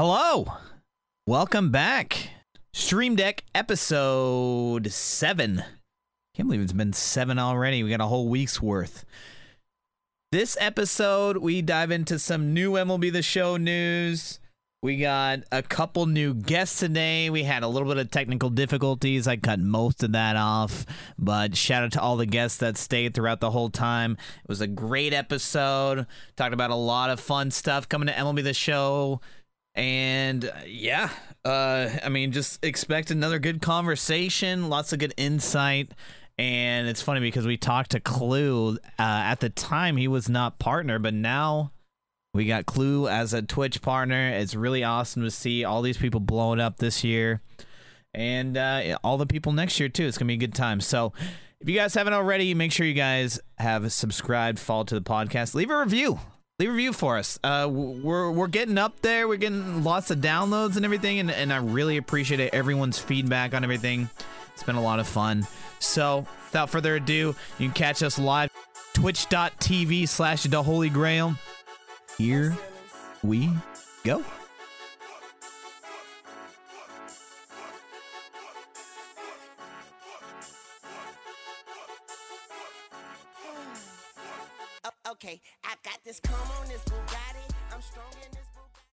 Hello. Welcome back. Stream Deck episode 7. Can't believe it's been 7 already. We got a whole week's worth. This episode, we dive into some new MLB The Show news. We got a couple new guests today. We had a little bit of technical difficulties. I cut most of that off, but shout out to all the guests that stayed throughout the whole time. It was a great episode. Talked about a lot of fun stuff coming to MLB The Show. And uh, yeah, uh, I mean, just expect another good conversation, lots of good insight. And it's funny because we talked to Klue. Uh, at the time, he was not partner, but now we got Klue as a Twitch partner. It's really awesome to see all these people blowing up this year, and uh, all the people next year too. It's gonna be a good time. So, if you guys haven't already, make sure you guys have subscribed, followed to the podcast, leave a review. Leave a review for us. Uh, we're we're getting up there. We're getting lots of downloads and everything, and, and I really appreciate it. Everyone's feedback on everything. It's been a lot of fun. So, without further ado, you can catch us live twitch.tv slash the holy grail here we go. Okay, I got this come on this Bugatti. I'm strong in this.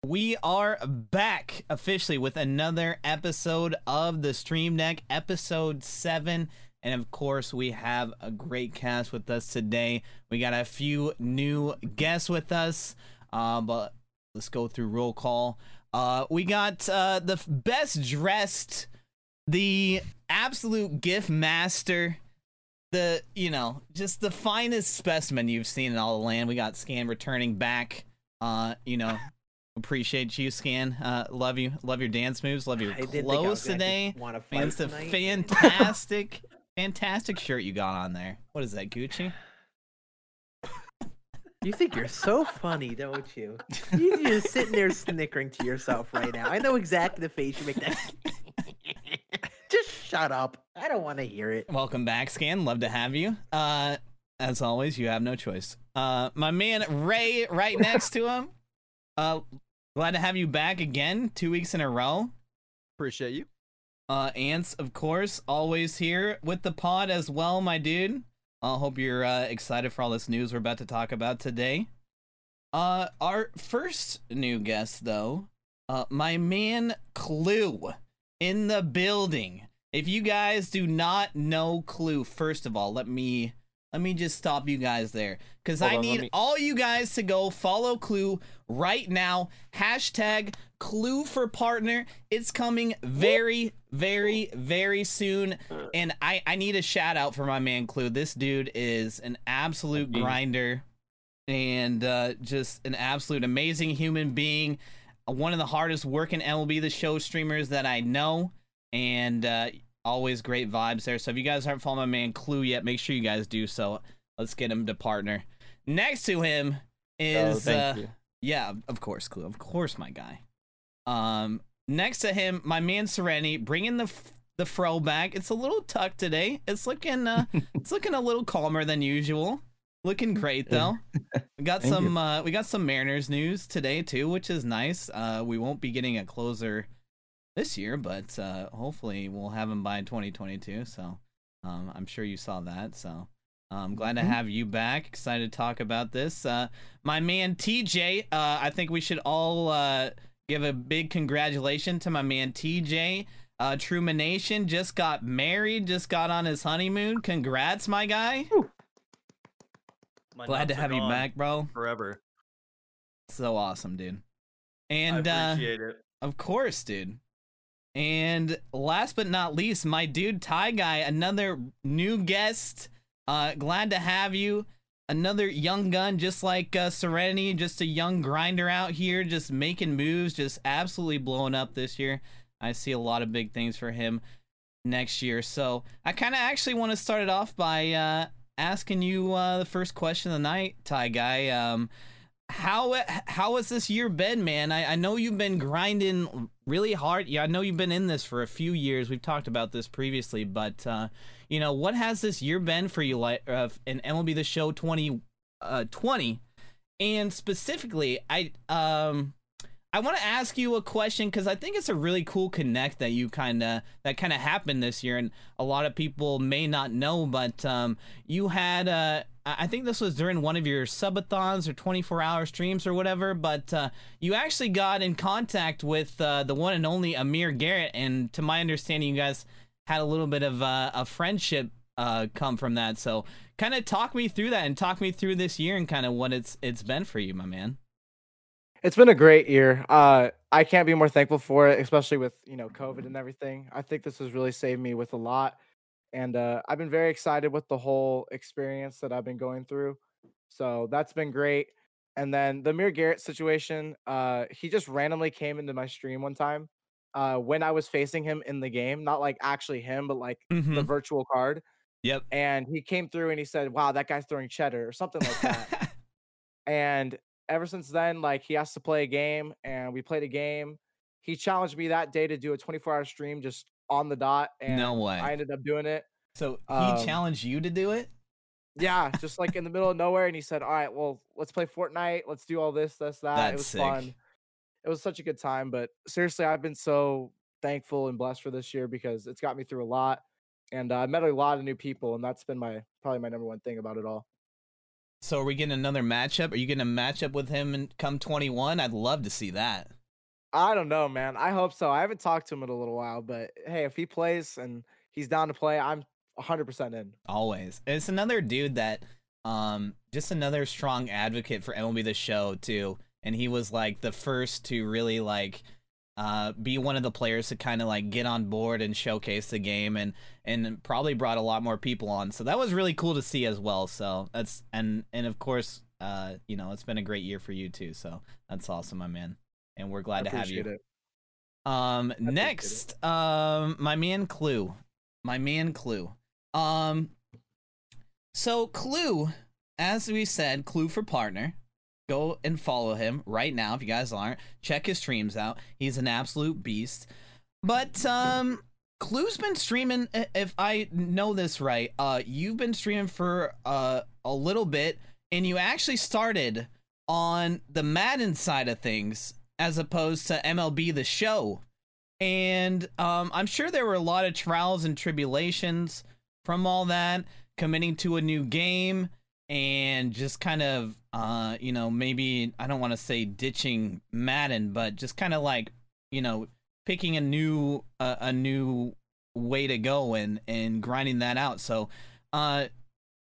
We are back officially with another episode of the Stream Deck, episode 7. And of course, we have a great cast with us today. We got a few new guests with us, uh, but let's go through roll call. Uh, we got uh, the best dressed, the absolute gift master, the, you know, just the finest specimen you've seen in all the land. We got Scann returning back. Uh, you know, appreciate you, Scann. Uh, love you. Love your dance moves. Love your I didn't think I clothes today. Man, fight it's a fantastic, fantastic shirt you got on there. What is that, Gucci? You think you're so funny, don't you? You're just sitting there snickering to yourself right now. I know exactly the face you make. That. Just shut up. I don't want to hear it. Welcome back, Scann. Love to have you. Uh, as always, you have no choice. Uh, my man Ray, right next to him. Uh, glad to have you back again, two weeks in a row. Appreciate you. Uh, Ance, of course, always here with the pod as well, my dude. I hope you're uh, excited for all this news we're about to talk about today. Uh, our first new guest, though, uh, my man Klue in the building. If you guys do not know Klue, first of all, let me let me just stop you guys there because I on, need me- all you guys to go follow Klue right now. Hashtag Klue for partner. It's coming very, very, very soon. And I, I need a shout out for my man Klue. This dude is an absolute grinder and uh, just an absolute amazing human being. One of the hardest working MLB The Show streamers that I know. And uh, always great vibes there. So if you guys aren't following my man Klue yet, make sure you guys do so. Let's get him to partner. Next to him Oh, is thank uh, yeah, of course, Klue. Of course, my guy. Um, next to him, my man Serenity, bringing the f- the fro back. It's a little tucked today. It's looking uh, it's looking a little calmer than usual. Looking great though. We got some uh, we got some Mariners news today too, which is nice. Uh, we won't be getting a closer this year, but uh, hopefully we'll have him by 2022. So um, I'm sure you saw that. So I'm glad to have you back. Excited to talk about this. Uh, my man TJ, uh, I think we should all uh, give a big congratulation to my man TJ. Uh, Trumanation just got married, just got on his honeymoon. Congrats, my guy. My Glad to have you back, bro. forever. So awesome, dude. And I uh, appreciate it. Of course, dude. And last but not least, my dude TyGuy, another new guest. Uh, glad to have you. Another young gun, just like uh, Serenity, just a young grinder out here, just making moves, just absolutely blowing up this year. I see a lot of big things for him next year. So I kind of actually want to start it off by uh, asking you uh, the first question of the night, TyGuy. Um, how how has this year been, man? I, I know you've been grinding really hard. Yeah, I know you've been in this for a few years. We've talked about this previously, but uh, you know what has this year been for you, like uh, in MLB The Show 2020, uh, 20, and specifically, I um I want to ask you a question because I think it's a really cool connect that you kind of that kind of happened this year, and a lot of people may not know, but um, you had uh, I think this was during one of your subathons or 24 hour streams or whatever, but uh, you actually got in contact with uh, the one and only Amir Garrett, and to my understanding, you guys had a little bit of uh, a friendship uh, come from that. So, kind of talk me through that and talk me through this year and kind of what it's it's been for you, my man. It's been a great year. Uh, I can't be more thankful for it, especially with you know COVID and everything. I think this has really saved me with a lot, and uh, I've been very excited with the whole experience that I've been going through. So that's been great. And then the Mir Garrett situation, uh, he just randomly came into my stream one time uh, when I was facing him in the game, not like actually him, but like the Mhm. virtual card. Yep. And he came through and he said, "Wow, that guy's throwing cheddar" or something like that. and ever since then like he has to play a game and we played a game he challenged me that day to do a 24 hour stream just on the dot and No way. i ended up doing it So he Um, challenged you to do it. yeah just like in the middle of nowhere and he said all right well let's play fortnite let's do all this this that it was sick. fun it was such a good time but seriously i've been so thankful and blessed for this year because it's got me through a lot and uh, i met a lot of new people and that's been my probably my number one thing about it all So are we getting another matchup? Are you getting a matchup with him and come 21? I'd love to see that. I don't know, man. I hope so. I haven't talked to him in a little while, but hey, if he plays and he's down to play, I'm 100% in. Always. It's another dude that um just another strong advocate for MLB the show too. And he was like the first to really like uh be one of the players to kind of like get on board and showcase the game and and probably brought a lot more people on. So that was really cool to see as well. So that's and and of course uh you know, it's been a great year for you too. So that's awesome, my man. And we're glad I to have you. it. Um, it. next, um, my man Klue, my man Klue. Um, so Klue, as we said, Klue for partner. Go and follow him right now if you guys aren't. Check his streams out. He's an absolute beast. But um, Klue's been streaming. If I know this right, uh, you've been streaming for uh a little bit, and you actually started on the Madden side of things as opposed to MLB the show. And um, I'm sure there were a lot of trials and tribulations from all that, committing to a new game and just kind of, uh, you know, maybe, I don't want to say ditching Madden, but just kind of like, you know, picking a new, uh, a new way to go and, and grinding that out. So, uh,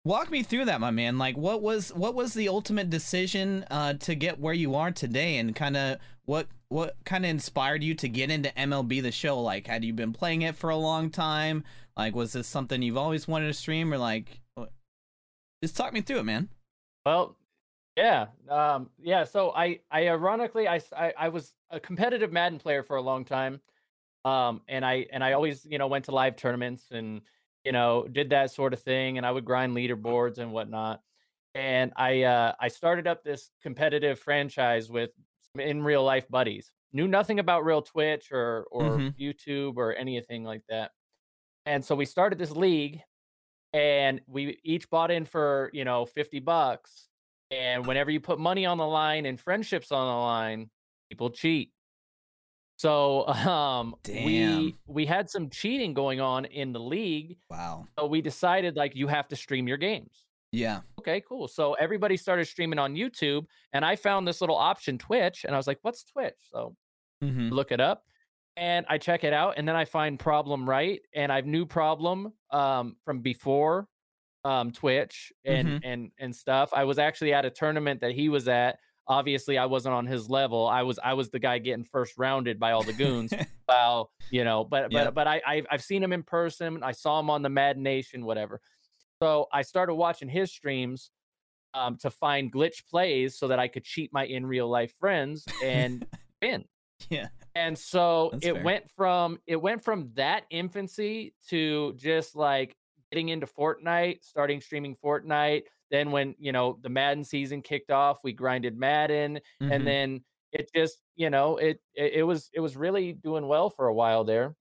walk me through that my man like what was what was the ultimate decision uh to get where you are today and kind of what what kind of inspired you to get into MLB the show? Like had you been playing it for a long time? Like was this something you've always wanted to stream? Or like just talk me through it man. Well, yeah, um, yeah. So I, I ironically, I, I was a competitive Madden player for a long time, um, and I, and I always, you know, went to live tournaments and, you know, did that sort of thing, and I would grind leaderboards and whatnot. And I, uh, I started up this competitive franchise with in real life buddies. Knew nothing about real Twitch or, or Mhm. YouTube or anything like that. And so we started this league and we each bought in for you know 50 bucks and whenever you put money on the line and friendships on the line people cheat so um we we had some cheating going on in the league wow so we decided like you have to stream your games yeah okay cool so everybody started streaming on youtube and i found this little option twitch and i was like what's twitch so mm-hmm. look it up and I check it out and then I find problem right and I've new problem um from before um Twitch and Mhm. and and stuff. I was actually at a tournament that he was at. Obviously I wasn't on his level. I was I was the guy getting first rounded by all the goons. Wow, you know, but but but I I've, I've seen him in person. I saw him on the Madden Nation whatever. So I started watching his streams um to find glitch plays so that I could cheat my in real life friends and win yeah and so That's it fair. went from it went from that infancy to just like getting into Fortnite, starting streaming Fortnite. Then when you know the Madden season kicked off, we grinded Madden, Mhm. and then it just you know it, it it was it was really doing well for a while there.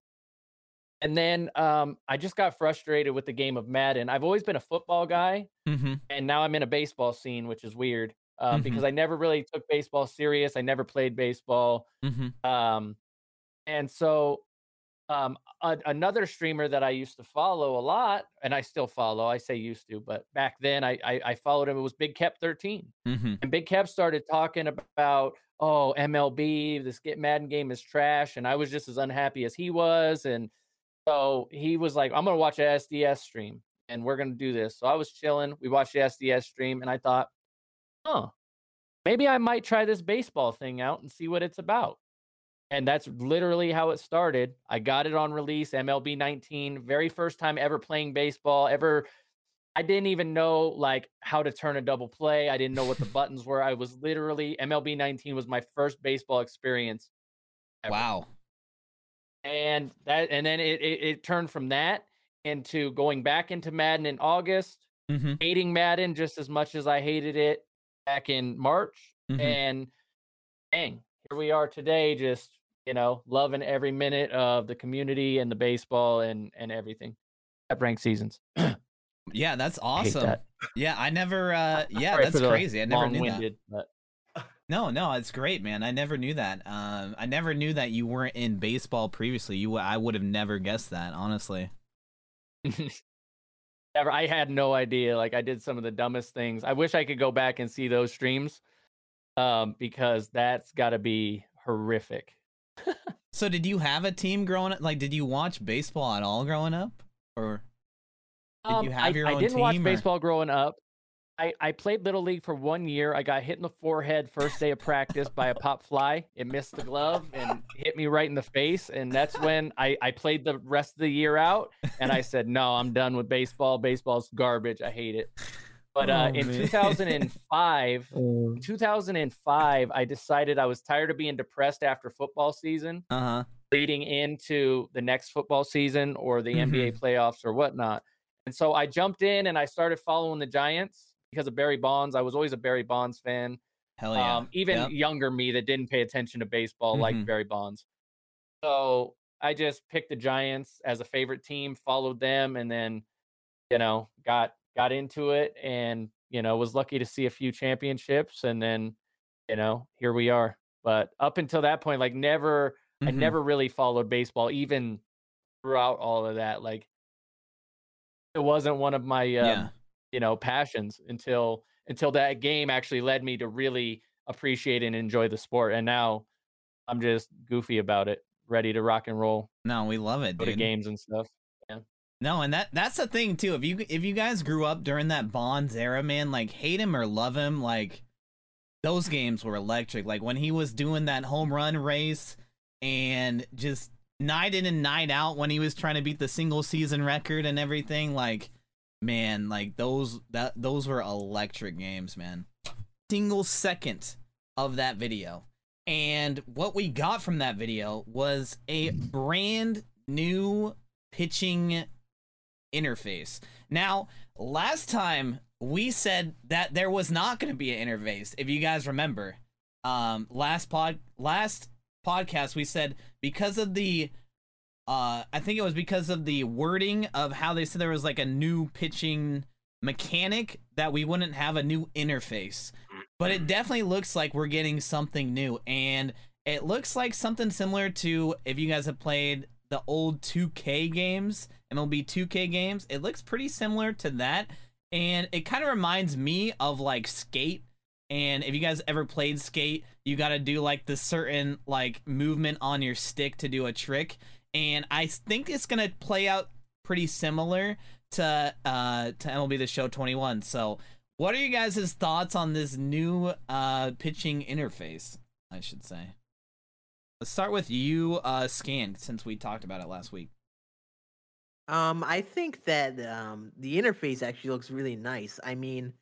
And then um, I just got frustrated with the game of Madden. I've always been a football guy, Mhm. and now I'm in a baseball scene, which is weird. um, Mhm. because I never really took baseball serious. I never played baseball. Mm-hmm. Um, and so um, a- another streamer that I used to follow a lot, and I still follow. I say used to, but back then I I, I followed him. It was Big Cap 13. Mm-hmm. And Big Cap started talking about, oh, MLB, this Get Madden game is trash. And I was just as unhappy as he was. And so he was like, I'm going to watch a SDS stream and we're going to do this. So I was chilling. We watched the SDS stream and I thought, huh, maybe I might try this baseball thing out and see what it's about. And that's literally how it started. I got it on release, MLB 19, very first time ever playing baseball, ever I didn't even know like how to turn a double play. I didn't know what the buttons were. I was literally MLB 19 was my first baseball experience. ever. Wow. And that and then it, it it turned from that into going back into Madden in August, Mm-hmm. hating Madden just as much as I hated it back in March. Mhm. And dang, here we are today, just you know, loving every minute of the community and the baseball and and everything. At rank seasons. Yeah, that's I awesome. that. Yeah, I never. uh Yeah, that's crazy. I never knew that. but No, no, it's great, man. I never knew that. Um, I never knew that you weren't in baseball previously. You, I would have never guessed that, honestly. Never. I had no idea. Like I did some of the dumbest things. I wish I could go back and see those streams, um, because that's got to be horrific. So, did you have a team growing up? Like, did you watch baseball at all growing up, or did you have Um, I, your I own didn't watch or- baseball growing up. I, I played little league for one year. I got hit in the forehead first day of practice by a pop fly. It missed the glove and hit me right in the face. And that's when I, I played the rest of the year out. And I said, no, I'm done with baseball. Baseball's garbage. I hate it. But uh, Oh, in man. 2005, in 2005, I decided I was tired of being depressed after football season, Uh huh. leading into the next football season or the Mm-hmm. NBA playoffs or whatnot. And so I jumped in and I started following the Giants because of Barry Bonds. I was always a Barry Bonds fan. Hell yeah. Um, even Yep. younger me that didn't pay attention to baseball like Mhm. Barry Bonds. So I just picked the Giants as a favorite team, followed them, and then you know got got into it, and you know was lucky to see a few championships, and then you know here we are. But up until that point, like never, I Mhm. never really followed baseball, even throughout all of that. Like it wasn't one of my um, Yeah. You know passions until until that game actually led me to really appreciate and enjoy the sport and now i'm just goofy about it ready to rock and roll No, we love it, go to games and stuff Yeah. No, and that that's the thing too. If you if you guys grew up during that Bonds era, man, like hate him or love him, like those games were electric. Like when he was doing that home run race and just night in and night out when he was trying to beat the single season record and everything, like man, like those that those were electric games, man. Single second of that video. And what we got from that video was a brand new pitching interface. Now, last time we said that there was not going to be an interface. If you guys remember, um, last pod, last podcast, we said because of the, uh, I think it was because of the wording of how they said there was like a new pitching mechanic that we wouldn't have a new interface. But it definitely looks like we're getting something new, and it looks like something similar to if you guys have played the old 2K games, MLB 2K games. It looks pretty similar to that, and it kind of reminds me of like Skate. And if you guys ever played Skate, you got to do like the certain like movement on your stick to do a trick, and I think it's gonna play out pretty similar to uh to MLB The Show 21. So, what are you guys' thoughts on this new uh pitching interface? I should say. Let's start with you, uh, Scann, since we talked about it last week. Um, I think that um the interface actually looks really nice. I mean,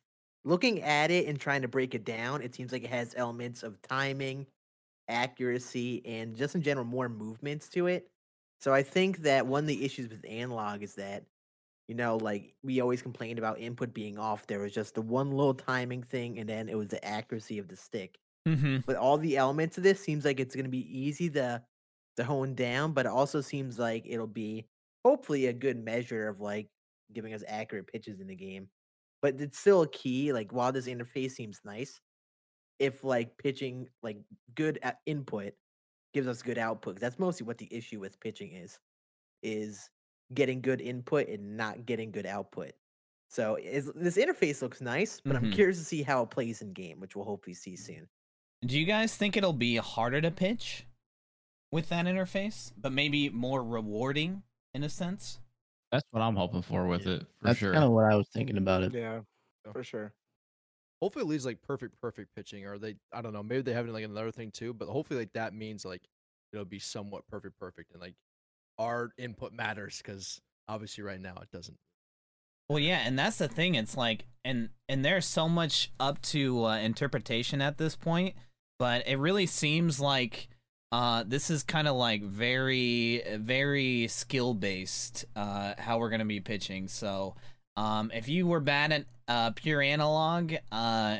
looking at it and trying to break it down, it seems like it has elements of timing, accuracy, and just in general more movements to it. So I think that one of the issues with analog is that, you know, like we always complained about input being off. There was just the one little timing thing, and then it was the accuracy of the stick. Mm-hmm. But all the elements of this seems like it's going to be easy to to hone down, but it also seems like it'll be hopefully a good measure of like giving us accurate pitches in the game. But it's still a key. Like while this interface seems nice, if like pitching like good input gives us good output. 'cause That's mostly what the issue with pitching is, is getting good input and not getting good output. So is, this interface looks nice, but Mhm. I'm curious to see how it plays in game, which we'll hopefully see soon. Do you guys think it'll be harder to pitch with that interface, but maybe more rewarding in a sense? That's what I'm hoping for with Yeah, it for That's sure. kind of what I was thinking about it. Yeah, Yeah. for sure. Hopefully, it leaves like perfect, perfect pitching, or they, I don't know, maybe they have like another thing too. But hopefully, like that means like it'll be somewhat perfect, perfect, and like our input matters because obviously right now it doesn't. Well, yeah, and that's the thing. It's like, and and there's so much up to uh, interpretation at this point, but it really seems like uh, this is kind of like very, very skill based. Uh, how we're gonna be pitching. So, um, if you were bad at uh, pure analog, uh,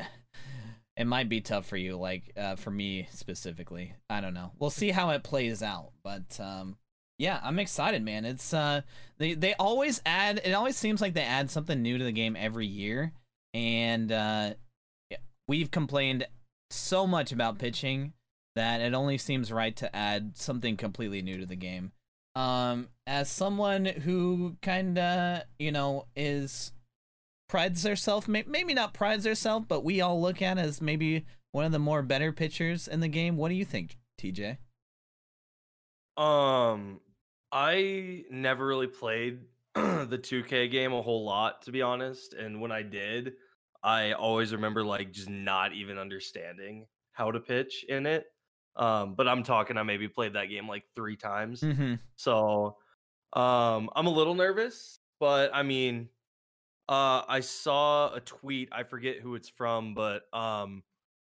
it might be tough for you. Like uh, for me specifically, I don't know. We'll see how it plays out, but um, yeah, I'm excited, man. It's uh they they always add it always seems like they add something new to the game every year. And uh we've complained so much about pitching that it only seems right to add something completely new to the game. Um as someone who kind of, you know, is prides herself maybe not prides herself, but we all look at as maybe one of the more better pitchers in the game. What do you think, TJ? Um, I never really played the 2K game a whole lot, to be honest. And when I did, I always remember like just not even understanding how to pitch in it. Um, but I'm talking, I maybe played that game like three times. Mhm. So um I'm a little nervous, but I mean uh I saw a tweet, I forget who it's from, but um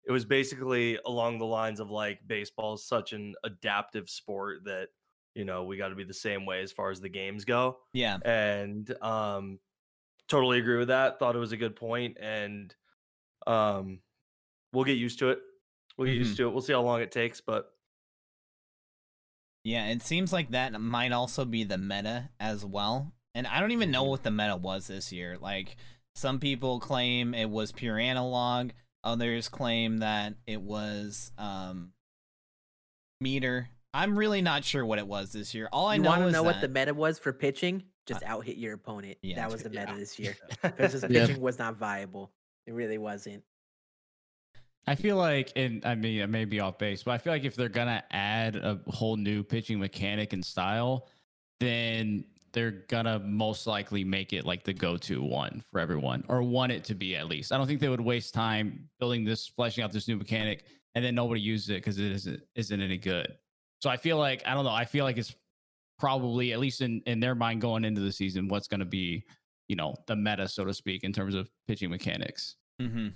it was basically along the lines of like baseball is such an adaptive sport that you know we got to be the same way as far as the games go Yeah. and um totally agree with that thought it was a good point and um we'll get used to it we'll get used to it we'll see how long it takes but Yeah, it seems like that might also be the meta as well. And I don't even know Mhm. what the meta was this year. Like some people claim it was pure analog, others claim that it was um meter. I'm really not sure what it was this year. All I you know want to is know what the meta was for pitching? Just out hit your opponent. yeah, that was the meta yeah. this year. Because his Yeah. pitching was not viable. It really wasn't. I feel like, and I mean, I may be off base, but I feel like if they're gonna add a whole new pitching mechanic and style, then they're gonna most likely make it like the go-to one for everyone, or want it to be at least. I don't think they would waste time building this, fleshing out this new mechanic, and then nobody uses it because it isn't isn't any good. So I feel like I don't know. I feel like it's probably at least in in their mind going into the season, what's gonna be, you know, the meta, so to speak, in terms of pitching mechanics. Mm-hmm.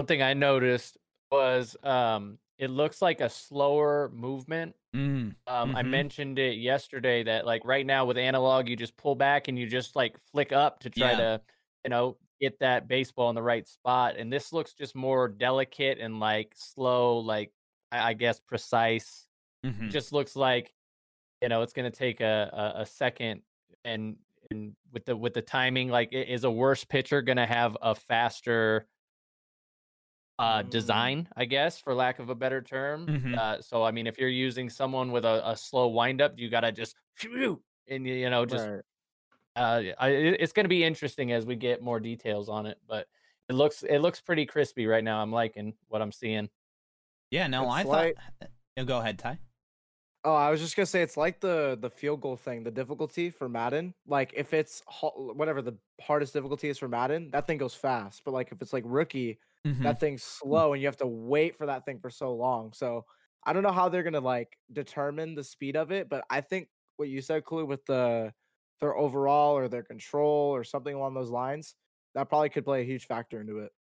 Mhm. Something I noticed was um, it looks like a slower movement. Mm. Um, I Mhm. mentioned it yesterday that like right now with analog, you just pull back and you just like flick up to try Yeah. to, you know, get that baseball in the right spot. And this looks just more delicate and like slow, like I, I guess precise. Mhm. Just looks like, you know, it's gonna take a, a, a second and and with the with the timing, like is a worse pitcher gonna have a faster uh Mm. design, I guess, for lack of a better term. Mhm. Uh, so I mean, if you're using someone with a, a slow windup, you gotta just phew, and you you know just Right. uh, I, it's gonna be interesting as we get more details on it. But it looks it looks pretty crispy right now. I'm liking what I'm seeing. Yeah, no, It's I like- thought No, go ahead, Ty. Oh, I was just gonna say it's like the the field goal thing, the difficulty for Madden. Like if it's whatever the hardest difficulty is for Madden, that thing goes fast. But like if it's like rookie, Mhm. that thing's slow, and you have to wait for that thing for so long. So I don't know how they're gonna like determine the speed of it, but I think what you said, Klue, with the their overall or their control or something along those lines, that probably could play a huge factor into it.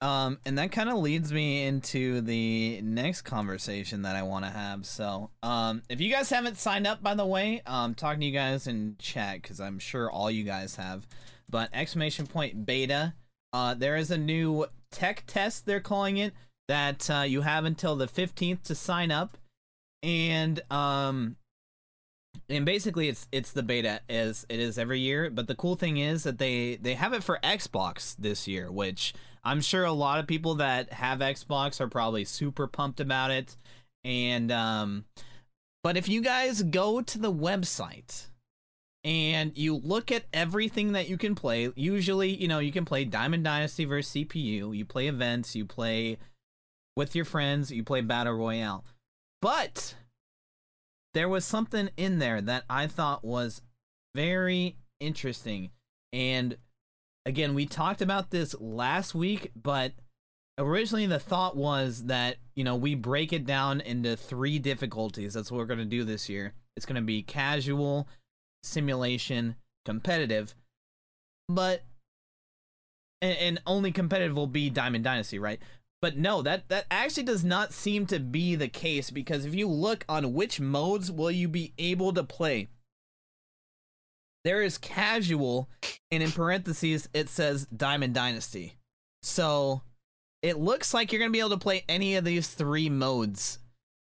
Um, and that kind of leads me into the next conversation that I want to have. So, um, if you guys haven't signed up, by the way, um, talking to you guys in chat because I'm sure all you guys have. But exclamation point beta, uh, there is a new tech test they're calling it that uh, you have until the 15th to sign up, and um, and basically it's it's the beta as it is every year. But the cool thing is that they they have it for xbox this year which i'm sure a lot of people that have xbox are probably super pumped about it. And um but if you guys go to the website and you look at everything that you can play usually you know you can play diamond dynasty versus cpu you play events you play with your friends you play battle royale but there was something in there that I thought was very interesting. And again, we talked about this last week, but originally the thought was that, you know, we break it down into three difficulties. That's what we're going to do this year. It's going to be casual, simulation, competitive. But and, and only competitive will be Diamond Dynasty, right? But no, that that actually does not seem to be the case because if you look on which modes will you be able to play, there is casual, and in parentheses it says Diamond Dynasty. So it looks like you're gonna be able to play any of these three modes,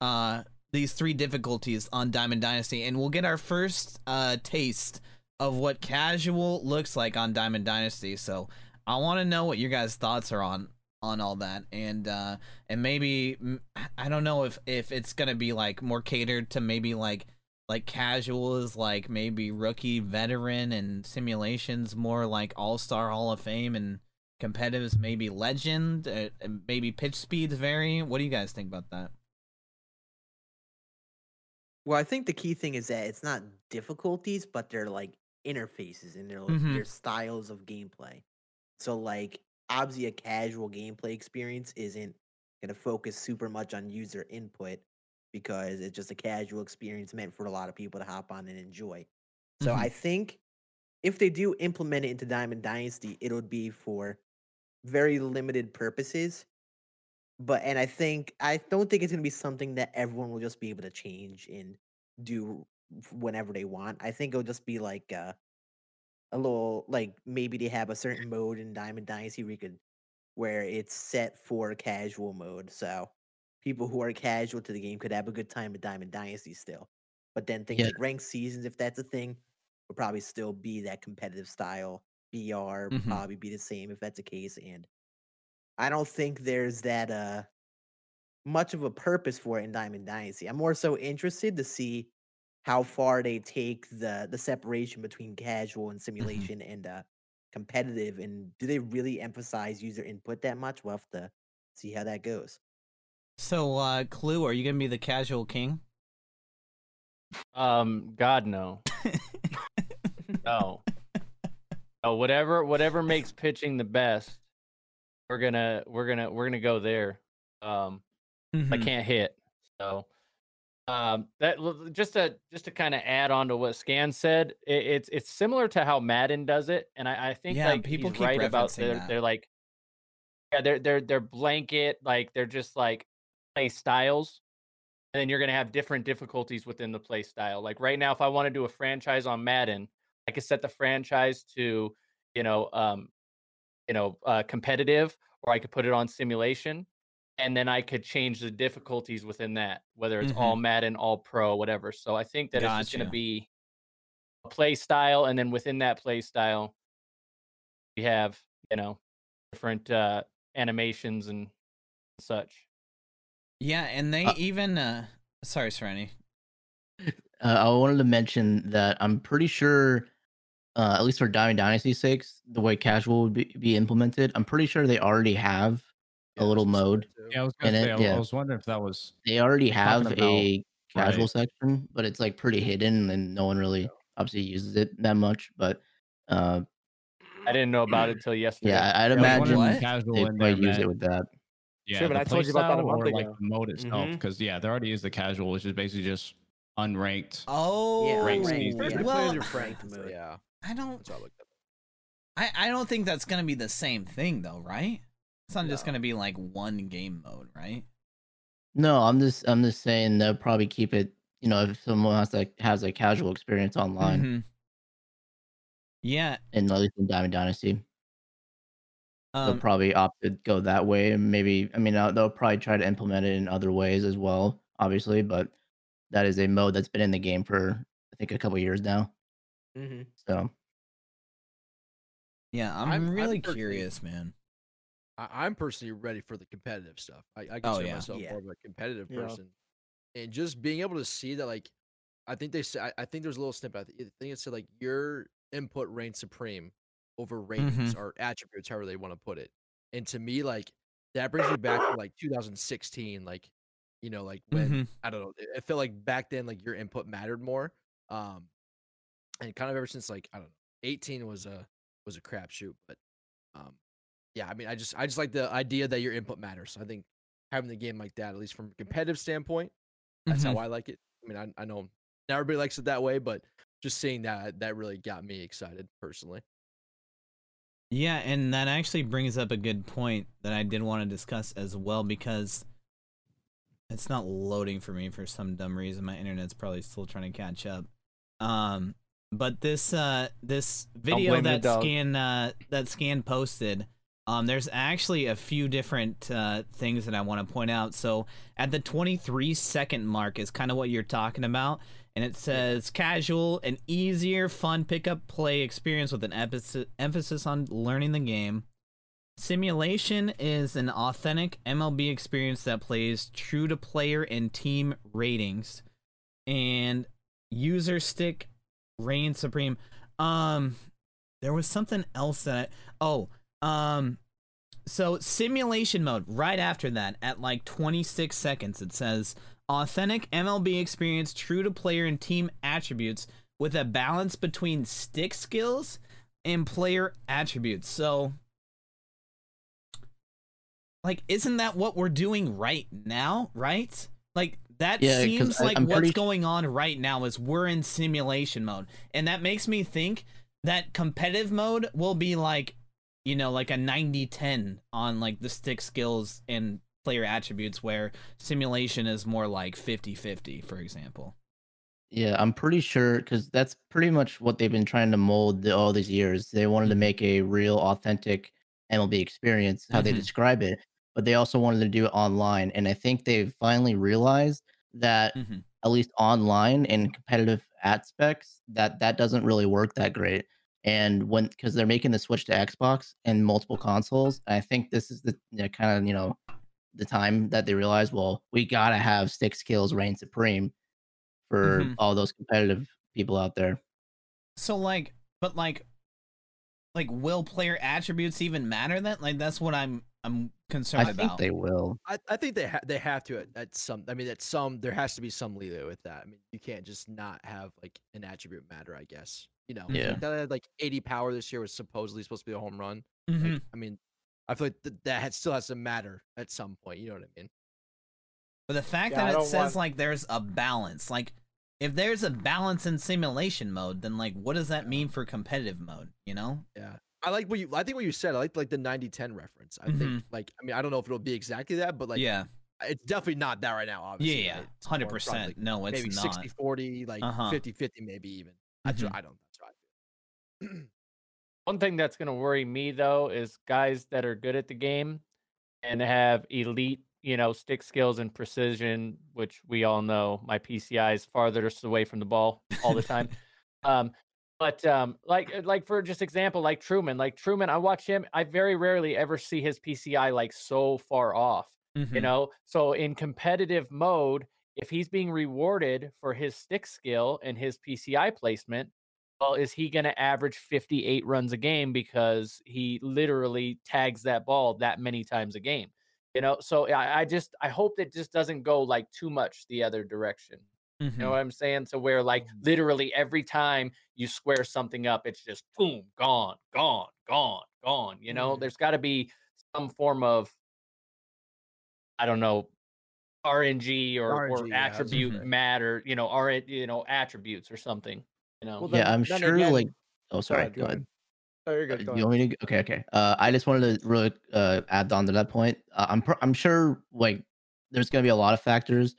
uh, these three difficulties on Diamond Dynasty, and we'll get our first uh taste of what casual looks like on Diamond Dynasty. So I want to know what your guys' thoughts are on on all that and uh and maybe i don't know if if it's gonna be like more catered to maybe like like casual is like maybe rookie veteran and simulations more like all-star hall of fame and competitives maybe legend uh, maybe pitch speeds vary what do you guys think about that Well, I think the key thing is that it's not difficulties, but they're like interfaces and they're Mhm. their styles of gameplay. So like obviously a casual gameplay experience isn't gonna focus super much on user input because it's just a casual experience meant for a lot of people to hop on and enjoy. So Mhm. I think if they do implement it into Diamond Dynasty, it'll be for very limited purposes. But and I think I don't think it's gonna be something that everyone will just be able to change and do whenever they want. I think it'll just be like uh, a little like maybe they have a certain mode in Diamond Dynasty where you could where it's set for casual mode. So people who are casual to the game could have a good time at Diamond Dynasty still. But then things Yeah. like ranked seasons, if that's a thing, will probably still be that competitive style. BR Mhm. probably be the same if that's the case. And I don't think there's that uh much of a purpose for it in Diamond Dynasty. I'm more so interested to see how far they take the the separation between casual and simulation and uh competitive and do they really emphasize user input that much? We'll have to see how that goes. so uh Klue are you gonna be the casual king Um, God no, no, no. Whatever, whatever makes pitching the best, we're gonna, we're gonna, we're gonna go there. Um, I Mhm. can't hit, so um, that just to just to kind of add on to what Scann said, it, it's it's similar to how Madden does it, and I, I think Yeah, like people he's right about their that. they're like yeah they're they're they're blanket like they're just like play styles and then you're to have different difficulties within the play style. Like right now, if I want to do a franchise on Madden, I could set the franchise to, you know, um, you know, uh, competitive, or I could put it on simulation, and then I could change the difficulties within that, whether it's all Madden, all pro, whatever. So I think that it's just going to be a play style, and then within that play style, we have, you know, different uh, animations and such. yeah and they Uh, even uh sorry Sereni. Uh, I wanted to mention that I'm pretty sure, uh, at least for Diamond Dynasty six, the way casual would be, be implemented, I'm pretty sure they already have Yeah, a little that's what I mode. Yeah, I was gonna say. it- I, yeah. I was wondering if that was. They already have Talking a casual right. section, but it's like pretty hidden and no one really obviously uses it that much. But uh, I didn't know about it till yesterday. yeah, I- I'd Yeah, I imagine What? casual they in there might use meant- it with that. Yeah, Sure, but the I told you about that a playstyle month or like the mode itself, because yeah, there already is the casual, which is basically just unranked. oh ranked well, Yeah. you your Ranked friends. so mode. Yeah, i don't that's how I looked at it. I, I don't think that's gonna be the same thing though, right? It's not just gonna be like one game mode, right? No, I'm just I'm just saying they'll probably keep it. You know, if someone has like has a casual experience online, Mhm. Yeah. and at least in Diamond Dynasty, they'll Um, probably opt to go that way. And maybe I mean uh, they'll probably try to implement it in other ways as well, obviously. But that is a mode that's been in the game for I think a couple years now. Hmm So Yeah, I'm, I'm- I'm really personally- curious, man. I, I'm personally ready for the competitive stuff. I, I Oh, consider yeah. myself Yeah. more of a competitive Yeah. person, and just being able to see that, like, I think they said, I, I think there's a little snippet. I think it said like your input reigns supreme over ratings or attributes, however they want to put it. And to me, like that brings me back to like 2016, like you know, like when Mhm. I don't know, it, it felt like back then, like your input mattered more. Um, and kind of ever since like I don't know, 18 was a was a crapshoot, but um, yeah, I mean, I just I just like the idea that your input matters. So I think having the game like that, at least from a competitive standpoint, that's Mhm. how I like it. I mean, I, I know not everybody likes it that way, but just seeing that that really got me excited personally. Yeah, and that actually brings up a good point that I did want to discuss as well because it's not loading for me for some dumb reason. My internet's probably still trying to catch up. Um, but this uh this video that Scann uh that Scann posted um there's actually a few different uh things that I want to point out. So at the 23 second mark is kind of what you're talking about and it says casual and easier fun pickup play experience with an emphasis emphasis on learning the game. Simulation is an authentic MLB experience that plays true to player and team ratings. And user stick reigns supreme. Um there was something else that I, oh, um so simulation mode right after that at like 26 seconds it says authentic MLB experience true to player and team attributes with a balance between stick skills and player attributes. So like isn't that what we're doing right now, right? Like that Yeah, seems like I'm what's pretty- going on right now is we're in simulation mode. And that makes me think that competitive mode will be like you know like a 90-10 on like the stick skills and player attributes where simulation is more like 50-50 for example Yeah, I'm pretty sure because that's pretty much what they've been trying to mold the, all these years. They wanted to make a real, authentic MLB experience, how they Mhm. describe it, but they also wanted to do it online. And I think they've finally realized that Mhm. at least online in competitive aspects, that that doesn't really work that great. And when because they're making the switch to Xbox and multiple consoles, I think this is the you know, kind of you know the time that they realize, well, we gotta have stick skills reign supreme for Mhm. all those competitive people out there. so like but like like will player attributes even matter then like that's what i'm i'm concerned I think about they will. I, I think they ha- they have to at, at some. I mean, at some there has to be some leeway with that. I mean, you can't just not have like an attribute matter. I guess you know. Yeah. Like, that had like 80 power this year was supposedly supposed to be a home run. Like, Mhm. I mean, I feel like th- that had- still has to matter at some point. You know what I mean? but the fact Yeah, I that it says want- like there's a balance like if there's a balance in simulation mode then like what does that mean for competitive mode you know Yeah. I like what you. I think what you said. I like like the 90-10 reference. I think Mhm. like. I mean, I don't know if it'll be exactly that, but like, yeah it's definitely not that right now. Obviously, yeah right? It's hundred more probably, percent like, no it's maybe not 60 40 like Uh-huh. 50 50 maybe even that's what Mhm. i don't that's what i feel One thing that's going to worry me though is guys that are good at the game and have elite, you know, stick skills and precision, which we all know my PCI is farthest away from the ball all the time. um, but um, like uh, like for just example, like Truman, like Truman, I watch him. I very rarely ever see his PCI like so far off. You Mhm. know, so in competitive mode, if he's being rewarded for his stick skill and his PCI placement, well, is he going to average 58 runs a game because he literally tags that ball that many times a game? You know, so I, I just I hope that just doesn't go like too much the other direction. You Mhm. know what I'm saying? To where like literally every time you square something up, it's just boom, gone, gone, gone, gone. You know, Mhm. there's got to be some form of I don't know RNG or, or RNG, yeah, I was gonna attribute say. matter. You know, R you know attributes or something. You know, Well, yeah, I'm sure. again- like, oh, sorry. ahead, Go go ahead. ahead. Oh, you're Uh, good. Go you want me to? Okay, okay. Uh, I just wanted to really uh, add on to that point. Uh, I'm pr- I'm sure like there's gonna be a lot of factors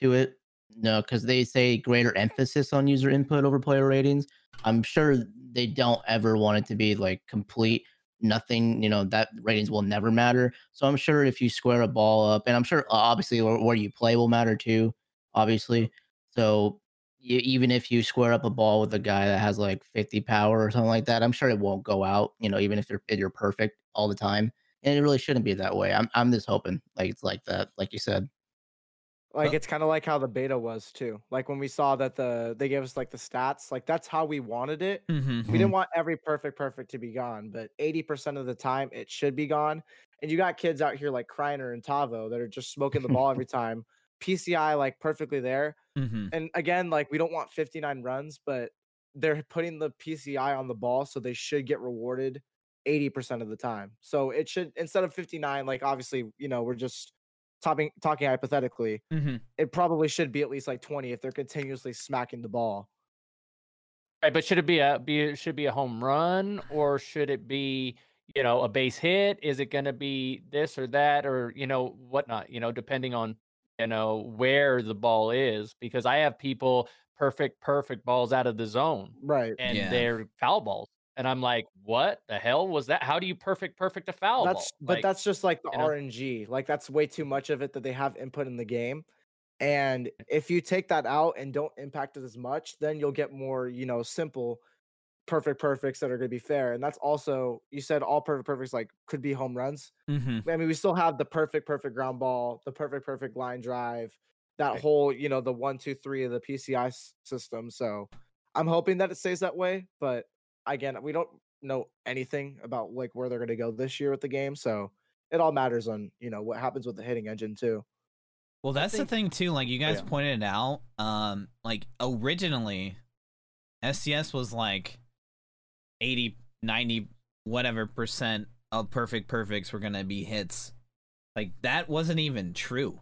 to it. No, because they say greater emphasis on user input over player ratings. I'm sure they don't ever want it to be like complete nothing. You know that ratings will never matter. So I'm sure if you square a ball up, and I'm sure obviously where, where you play will matter too. Obviously, so you, even if you square up a ball with a guy that has like 50 power or something like that, I'm sure it won't go out. You know, even if you're if you're perfect all the time, and it really shouldn't be that way. I'm I'm just hoping like it's like that, like you said. Like it's kind of like how the beta was too. Like when we saw that the they gave us like the stats, like that's how we wanted it. Mhm. We didn't want every perfect perfect to be gone, but 80% of the time it should be gone. And you got kids out here like Kreiner and Tavo that are just smoking the ball every time. PCI like perfectly there. Mhm. And again, like we don't want 59 runs, but they're putting the PCI on the ball, so they should get rewarded 80% of the time. So it should instead of 59, like obviously, you know, we're just talking talking hypothetically, Mhm. it probably should be at least like 20 if they're continuously smacking the ball. Right, but should it be a be should it be a home run or should it be you know a base hit? Is it going to be this or that or you know whatnot? You know, depending on you know where the ball is, because I have people perfect perfect balls out of the zone Right. and Yeah. they're foul balls, and I'm like, what the hell was that? How do you perfect perfect a foul That's ball? but Like, that's just like the you know? RNG. Like that's way too much of it that they have input in the game. And if you take that out and don't impact it as much, then you'll get more, you know, simple perfect perfects that are going to be fair. And that's also you said all perfect perfects like could be home runs. Mm-hmm. I mean, we still have the perfect perfect ground ball, the perfect perfect line drive, that whole, you know, the one, two, three of the PCI s- system. So I'm hoping that it stays that way. But again, we don't know anything about like where they're going to go this year with the game. So it all matters on, you know, what happens with the hitting engine too. Well, that's think- the thing too. Like you guys yeah. pointed it out. Um, like originally, SDS was like 80, 90, whatever percent of perfect perfects were gonna be hits. Like that wasn't even true.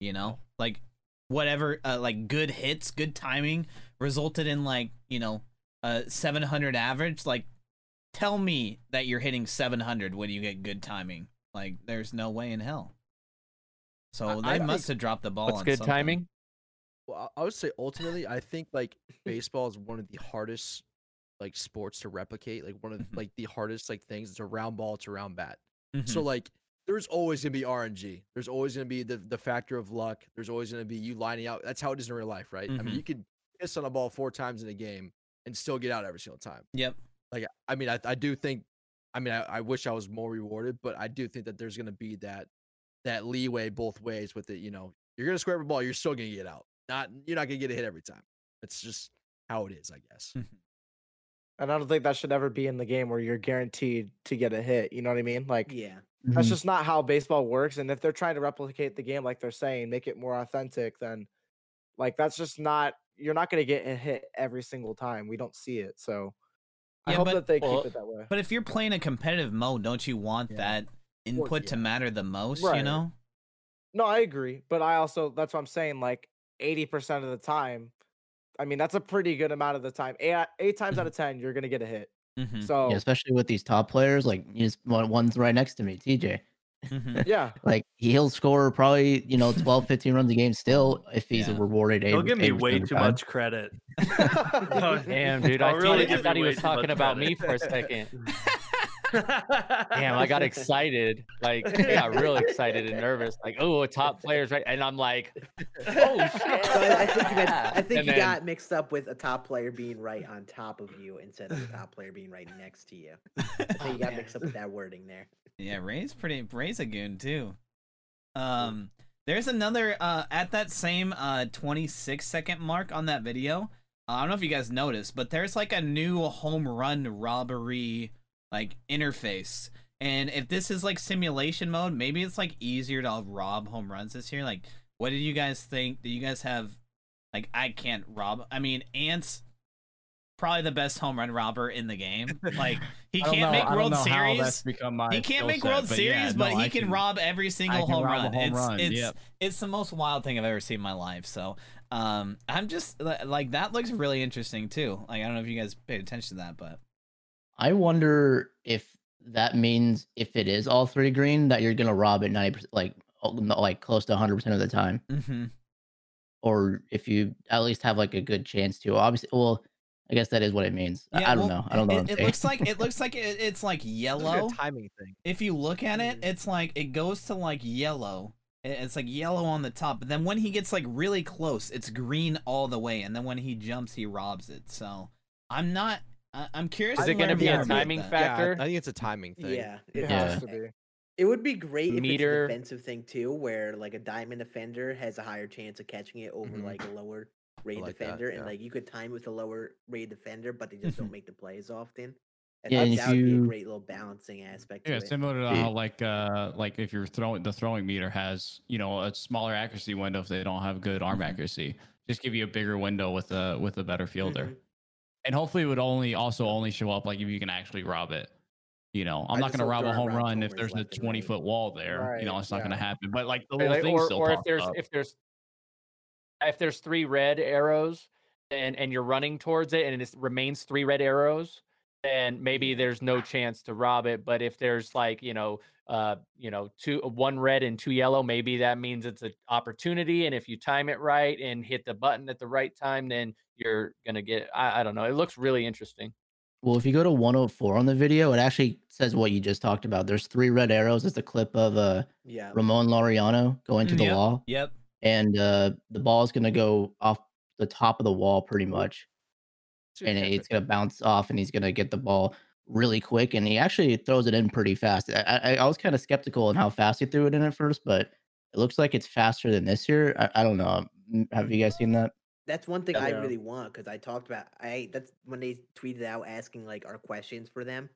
You know, like whatever, uh, like good hits, good timing resulted in like you know a 700 average. Like, tell me that you're hitting 700 when you get good timing. Like, there's no way in hell. So I- they I must think- have dropped the ball. what's on good something. timing? Well, I I would say ultimately, I think like baseball is one of the hardest like sports to replicate. Like one of Mhm. like the hardest like things. It's a round ball, it's a round bat. So Mhm. like there's always gonna be RNG. There's always gonna be the the factor of luck. There's always gonna be you lining out. That's how it is in real life, right? I Mhm. mean, you could piss on a ball four times in a game and still get out every single time. Yep. Like I mean, I, I do think. I mean, I, I wish I was more rewarded, but I do think that there's gonna be that that leeway both ways with it. You know, you're gonna square up a ball, you're still gonna get out. Not you're not gonna get a hit every time. It's just how it is, I guess. And I don't think that should ever be in the game where you're guaranteed to get a hit. You know what I mean? Like, Yeah. that's Mhm. just not how baseball works. And if they're trying to replicate the game like they're saying, make it more authentic, then like that's just not you're not gonna get a hit every single time. We don't see it. So I Yeah, hope but- that they well, keep it that way. But if you're playing a competitive mode, don't you want Yeah. that input to yeah. matter the most? You know. No, I agree. But I also that's what I'm saying, like 80% of the time, I mean, that's a pretty good amount of the time. Eight, eight times out of ten, you're gonna get a hit. Mm-hmm. So Yeah, especially with these top players, like you just one's right next to me, TJ. Mm-hmm. yeah. Like he'll score probably you know 12, 15 runs a game still if he's Yeah. rewarded. He'll give me way too much credit. Oh, Damn, dude, I I'll really thought, I thought he was talking about credit. me for a second. Damn, I got excited. Like, I got real excited and nervous. Like, oh, top player's right, and I'm like, oh shit. So I, I think you got, I think you then- got mixed up with a top player being right on top of you instead of a top player being right next to you. I think you got mixed up with that wording there. Yeah, Ray's pretty. Ray's a goon too. Um, there's another uh at that same uh 26 second mark on that video. Uh, I don't know if you guys noticed, but there's like a new home run robbery like interface. And if this is like simulation mode, maybe it's like easier to rob home runs this year. Like, what did you guys think? Do you guys have like I can't rob? I mean, Ance probably the best home run robber in the game. Like he can't know- make World Series. He can't make set, World but yeah, Series, no, but he I can, rob every single can home run. home it's run, it's yep. it's the most wild thing I've ever seen in my life. So um, I'm just like that looks really interesting too. Like I don't know if you guys paid attention to that, but I wonder if that means if it is all three green that you're gonna rob it ninety percent, like oh, like close to hundred percent of the time, mm-hmm. or if you at least have like a good chance to. Obviously, well, I guess that is what it means. I- I, don't know. I don't know. It, what I'm it looks like it looks like it, it's like It's like yellow. a timing thing. If you look at it, Mm. it's like it goes to like yellow, It's like yellow on the top, but then when he gets like really close, it's green all the way, and then when he jumps, he robs it. So I'm not. I- I'm curious. Is it gonna be a timing factor? Yeah, I think it's a timing thing. Yeah, It it, Yeah. has to be. it would be great if Meter. it's a defensive thing too, where like a diamond defender has a higher chance of catching it over Mhm. like a lower rated like that, defender, and like you could time with a lower rated defender, but they just don't make the plays often. And Yeah, that, and if that would be a great little balancing aspect. Yeah, to it. similar to how like uh like if you're throwing the throwing meter has you know a smaller accuracy window if they don't have good arm accuracy. Just give you a bigger window with a with a better fielder, Mhm. And hopefully it would only also only show up like if you can actually rob it. You know, I'm I not going to rob a home run if there's a 20 foot wall there. you know, it's not going to happen. But like the Or, little like- thing or, still or if there's up. if there's if there's three red arrows and and you're running towards it and it remains three red arrows then maybe there's no chance to rob it but if there's like you know uh you know two one red and two yellow maybe that means it's an opportunity and if you time it right and hit the button at the right time then you're gonna get i, I don't know it looks really interesting Well, if you go to 104 on the video, it actually says what you just talked about. There's three red arrows. It's a clip of uh, Yeah, Ramon Laureano going to Mm, the yep. wall, Yep. and uh, the ball is going to go off the top of the wall pretty much, It's a good and it's going to bounce off, and he's going to get the ball really quick, and he actually throws it in pretty fast. I, I, I was kind of skeptical on how fast he threw it in at first, but it looks like it's faster than this year. I, I don't know. Mm, Have you guys seen that? that's one thing I Yeah. really want because I talked about I. That's when they tweeted out asking like our questions for them.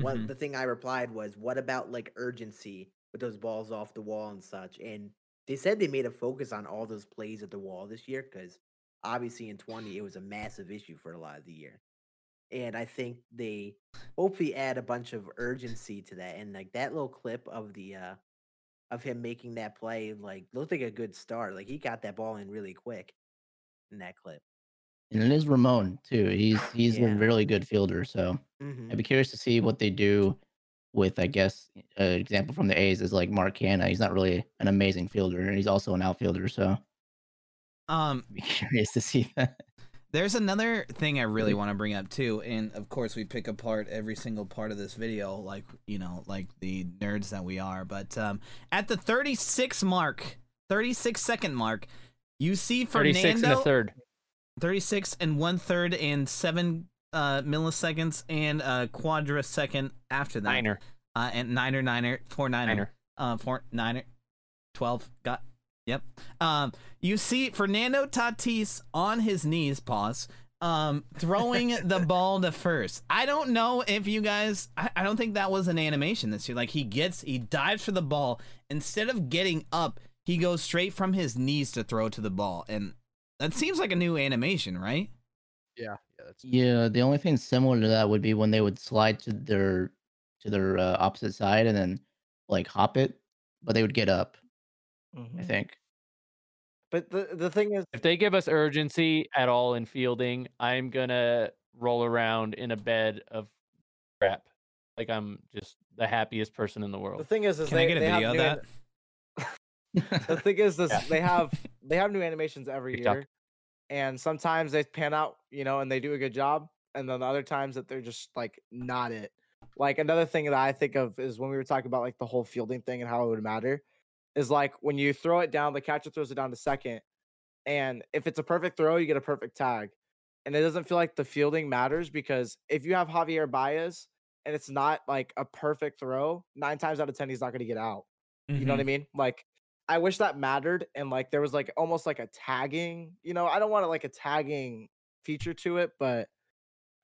One Mhm. the thing I replied was, "What about like urgency with those balls off the wall and such?" And they said they made a focus on all those plays at the wall this year because obviously in twenty it was a massive issue for a lot of the year. And I think they hopefully add a bunch of urgency to that. And like that little clip of the uh of him making that play, like looked like a good start. Like he got that ball in really quick in that clip. And it is Ramon too. He's he's a really good fielder, so. hmm I'd be curious to see what they do with, I guess, an example from the A's is like Mark Canha. He's not really an amazing fielder, and he's also an outfielder, so Um, I'd be curious to see that. There's another thing I really want to bring up too, and of course we pick apart every single part of this video, like you know, like the nerds that we are. But um, at the 36 mark, 36 second mark, you see Fernando. 36 and a third 36 and one third and seven uh, milliseconds and a quadra second after that. niner Uh, and niner, niner, four niner, niner uh, four niner, twelve. Got, yep. Um, you see Fernando Tatis on his knees, pause, um, throwing the ball to first. I don't know if you guys. I, I don't think that was an animation this year. Like he gets, he dives for the ball instead of getting up, he goes straight from his knees to throw to the ball, and that seems like a new animation, right? Yeah, yeah, Yeah, the only thing similar to that would be when they would slide to their to their uh, opposite side and then like hop it, but they would get up. I Mhm. think. But the the thing is, if they give us urgency at all in fielding i'm gonna roll around in a bed of crap like i'm just the happiest person in the world. the thing is, is Can they, I get a have video of new that? an- the thing is, is Yeah. they have they have new animations every TikTok. year, and sometimes they pan out, you know, and they do a good job, and then other times that they're just like not it. Like another thing that I think of is when we were talking about like the whole fielding thing and how it would matter, is like when you throw it down, the catcher throws it down to second, and if it's a perfect throw, you get a perfect tag, and it doesn't feel like the fielding matters because if you have Javier Baez and it's not like a perfect throw, nine times out of ten he's not going to get out. You know what I mm-hmm. mean? Like, I wish that mattered and like there was like almost like a tagging. You know, I don't want to like a tagging feature to it, but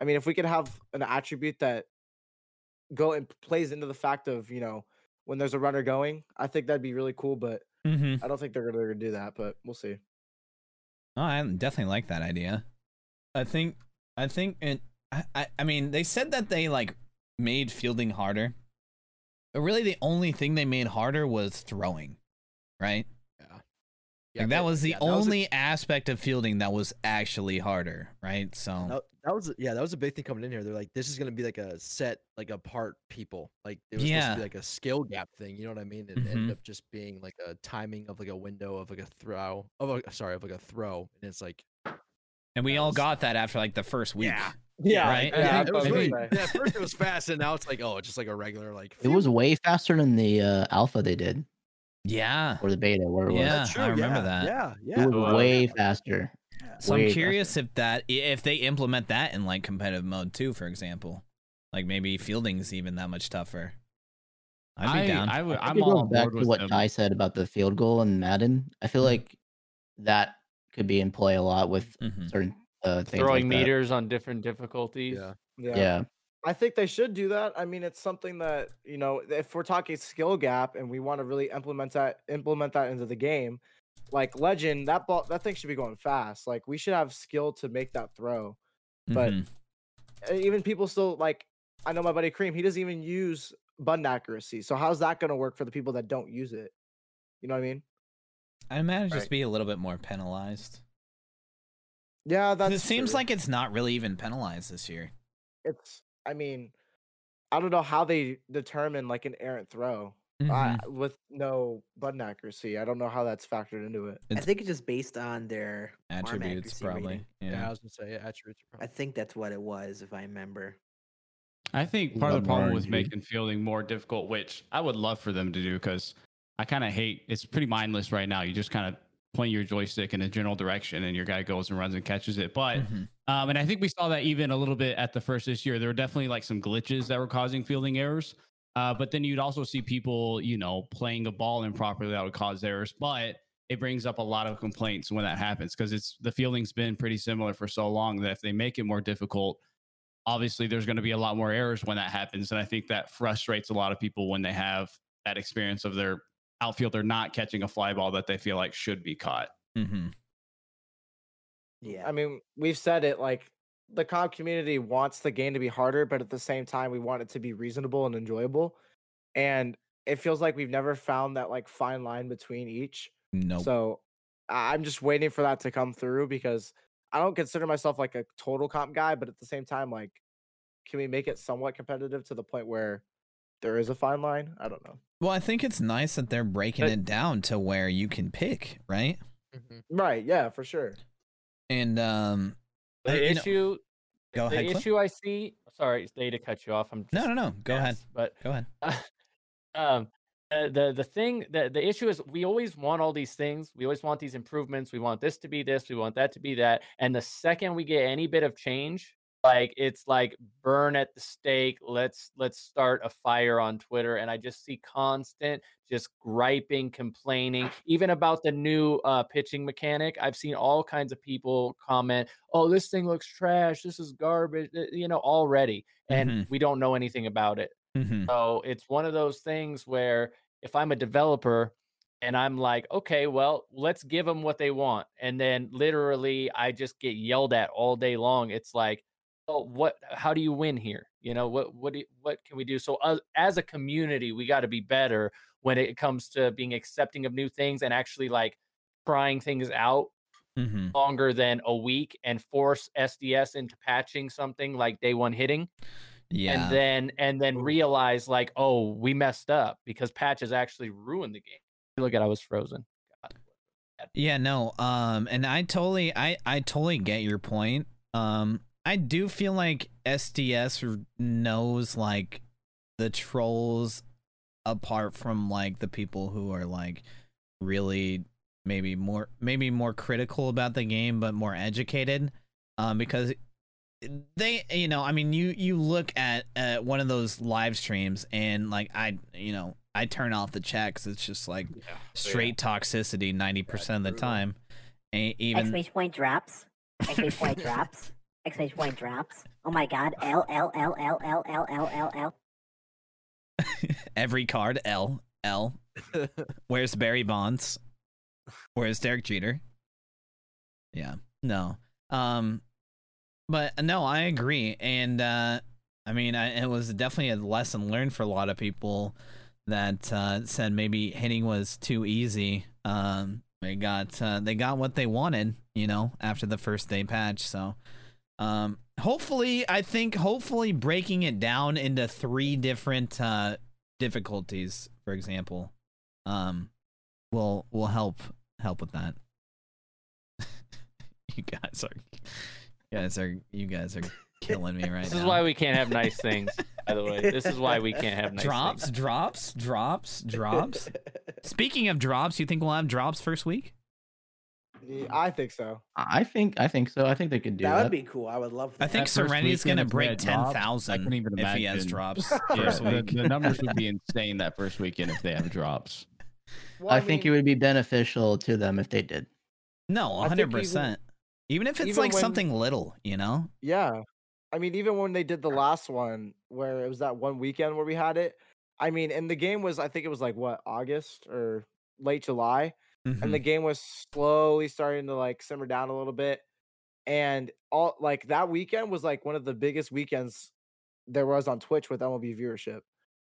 I mean, if we could have an attribute that go and plays into the fact of you know when there's a runner going, I think that'd be really cool. But Mm-hmm. I don't think they're gonna, gonna do that. But we'll see. Oh, I definitely like that idea. I think I think it I, I I mean they said that they like made fielding harder. But really the only thing they made harder was throwing. Right? yeah. Yeah, like that was the yeah, that was a- only aspect of fielding that was actually harder, right? So That, that was yeah, that was a big thing coming in here. They're like, this is gonna be like a set, like apart people. Like it was supposed Yeah. to be like a skill gap thing. You know what I mean? And it Mhm. ended up just being like a timing of like a window of like a throw of a sorry of like a throw, and it's like and we all was- got that after like the first week. Yeah. Yeah, Right? yeah, Yeah, it was really yeah, at first it was fast, and now it's like oh, it's just like a regular like. It was way faster than the uh, alpha they did. Yeah. or the beta, where it was. Yeah, That's true. I remember yeah, that. Yeah, yeah. It was Wow. way faster. So Way I'm curious if that if they implement that in like competitive mode too, for example. Like maybe fielding's even that much tougher. I'd be I, down. I would. I I'm think all back to what them. Ty said about the field goal in Madden. I feel like that could be in play a lot with Mhm. certain uh, things. Throwing like that. meters on different difficulties. Yeah. Yeah. I think they should do that. I mean, it's something that you know, if we're talking skill gap and we want to really implement that, implement that into the game, like Legend, that ball, that thing should be going fast. Like we should have skill to make that throw. but- Mhm. Uh, Even people still like. I know my buddy Cream. He doesn't even use button accuracy. So how's that going to work for the people that don't use it? You know what I mean? I imagine Right. just be a little bit more penalized. yeah that it seems true. like it's not really even penalized this year. it's. I mean, I don't know how they determine like an errant throw Mhm. I, with no button accuracy. I don't know how that's factored into it. I think it's just based on their attributes accuracy probably. Yeah. Yeah. I was gonna say yeah, attributes. are I think that's what it was, if I remember. I think Ooh, part of the problem was making fielding more difficult, which I would love for them to do, because I kind of hate. It's pretty mindless right now. You just kind of point your joystick in a general direction, and your guy goes and runs and catches it. But Mhm. Um, and I think we saw that even a little bit at the first this year. There were definitely like some glitches that were causing fielding errors. Uh, but then you'd also see people, you know, playing a ball improperly that would cause errors. But it brings up a lot of complaints when that happens because it's the fielding's been pretty similar for so long that if they make it more difficult, obviously there's going to be a lot more errors when that happens. And I think that frustrates a lot of people when they have that experience of their outfielder not catching a fly ball that they feel like should be caught. Mhm. Yeah. I mean, we've said it like the comp community wants the game to be harder, but at the same time, we want it to be reasonable and enjoyable. And it feels like we've never found that like fine line between each. Nope. So I- I'm just waiting for that to come through because I don't consider myself like a total comp guy, but at the same time, like, can we make it somewhat competitive to the point where there is a fine line? I don't know. well, I think it's nice that they're breaking But- it down to where you can pick, right? Mhm. Right. Yeah, for sure. And um The you know- issue, go the ahead. Clint. issue I see. Sorry, Stay to cut you off. I'm No, just no, no. Go ahead. But Go ahead. um uh, the the thing the the issue is we always want all these things we always want these improvements we want this to be this we want that to be that and the second we get any bit of change like it's like burn at the stake let's let's start a fire on twitter and i just see constant just griping complaining even about the new uh pitching mechanic i've seen all kinds of people comment oh this thing looks trash this is garbage uh, you know already and Mhm. we don't know anything about it Mhm. so it's one of those things where if I'm a developer and I'm like, okay, well, let's give them what they want. And then literally I just get yelled at all day long. It's like, what, how do you win here? You know, what, what, do what can we do? So uh, as a community, we got to be better when it comes to being accepting of new things and actually like trying things out Mhm. longer than a week and force SDS into patching something like day one hitting Yeah. and then and then realize like oh we messed up because patches actually ruined the game look at i was frozen God. Yeah, no. Um and I totally I I totally get your point. Um I do feel like SDS knows like the trolls apart from like the people who are like really maybe more maybe more critical about the game but more educated. Um because they you know i mean you you look at uh, one of those live streams and like i you know i turn off the checks. It's just like straight toxicity 90% of the time. And even Exclamation point drops. Exclamation point drops. Exclamation point drops. Oh my god. L L L L L L L L L. every card l l. Where's barry bonds? Where's derek jeter? Yeah no. Um but uh, no i agree. And uh i mean I, it was definitely a lesson learned for a lot of people that uh said maybe hitting was too easy. Um they got uh, they got what they wanted you know after the first day patch. So um hopefully i think hopefully breaking it down into three different uh difficulties for example um will will help help with that you guys are you guys are you guys are killing me right this now is why we can't have nice things By the way, this is why we can't have nice drops, things. drops, drops, drops. Speaking of drops, you think we'll have drops first week? Yeah, I think so. I think I think so. I think they could do that that. would be cool. I would love that. I think That first Serenity's gonna break ten thousand. ten drops, I thousand even if he has drops first the, week. the numbers would be insane that first weekend if they have drops. Well, I think it would be beneficial to them if they did. No, I think hundred even- percent. Even if it's even like when- something little, you know. Yeah. I mean, even when they did the last one where it was that one weekend where we had it, I mean, and the game was, I think it was like what, August or late July. Mhm. And the game was slowly starting to like simmer down a little bit. And all like that weekend was like one of the biggest weekends there was on Twitch with MLB viewership.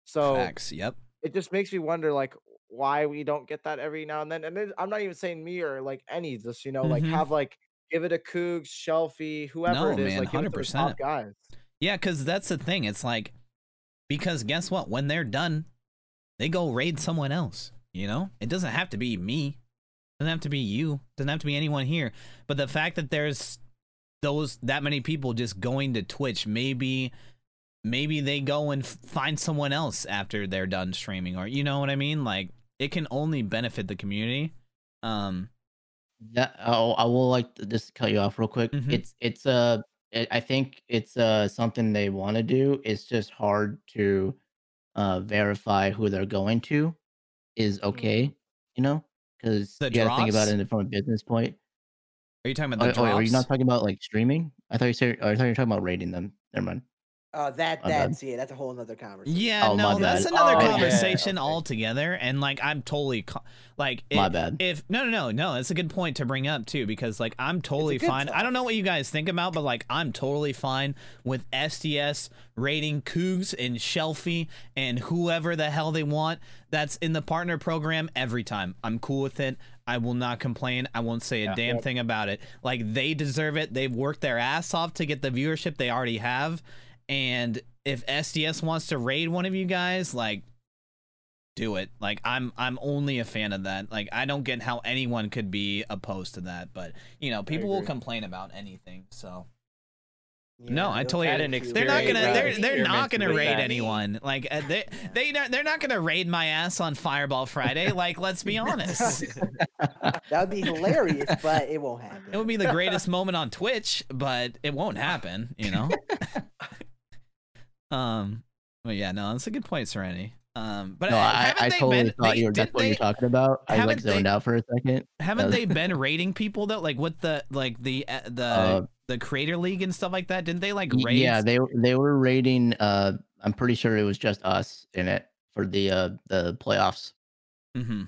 So Facts. Yep. it just makes me wonder like why we don't get that every now and then. And it, I'm not even saying me or like any just you know like Mhm. have like give it a Cougs, Shelfie, whoever No, it is, man, like give it to top 100%. guys. Yeah, because that's the thing. It's like because guess what? When they're done, they go raid someone else. You know, it doesn't have to be me. Doesn't have to be you. Doesn't have to be anyone here. But the fact that there's those that many people just going to Twitch, maybe maybe they go and find someone else after they're done streaming, or you know what I mean? Like it can only benefit the community. Um, That oh, I will like to just cut you off real quick. Mhm. It's it's uh I I think it's uh something they want to do. It's just hard to uh verify who they're going to is okay, you know, because you got to think about it from a business point. are you talking about the oh, drops? are you not talking about like streaming? I thought you said. I thought you were talking about raiding them. Never mind. Uh, that My bad. that's yeah, that's a whole nother conversation. Yeah, Oh, no, that's bad. another Oh, conversation okay. altogether. And like, I'm totally co- like, My bad. If no, no, no, no, that's a good point to bring up too, because like, I'm totally good fine. I don't know what you guys think about, but like, I'm totally fine with SDS raiding Cougs and Shelfie and whoever the hell they want that's in the partner program every time. I'm cool with it. I will not complain. I won't say a Yeah. damn Yep. thing about it. Like, they deserve it. They've worked their ass off to get the viewership they already have. And if SDS wants to raid one of you guys, like do it. Like I'm I'm only a fan of that. Like I don't get how anyone could be opposed to that, but you know, people will complain about anything. So Yeah, no, I totally try Had to an do they're not gonna they're they're not gonna raid anyone. Like uh, they they not, they're not gonna raid my ass on Fireball Friday. Like let's be honest. That would be hilarious, but it won't happen. It would be the greatest moment on Twitch, but it won't happen, you know. um, but yeah, no, that's a good point, Serenity. Um, but no, I, I totally been, thought they, you were that's didn't what you're talking about. I like haven't they- zoned out for a second. Haven't they been raiding people though? Like with the like the uh, the Uh, the Creator League and stuff like that? Didn't they like Y- raid? Yeah, they they were raiding. Uh, I'm pretty sure it was just us in it for the uh the playoffs. Mm-hmm.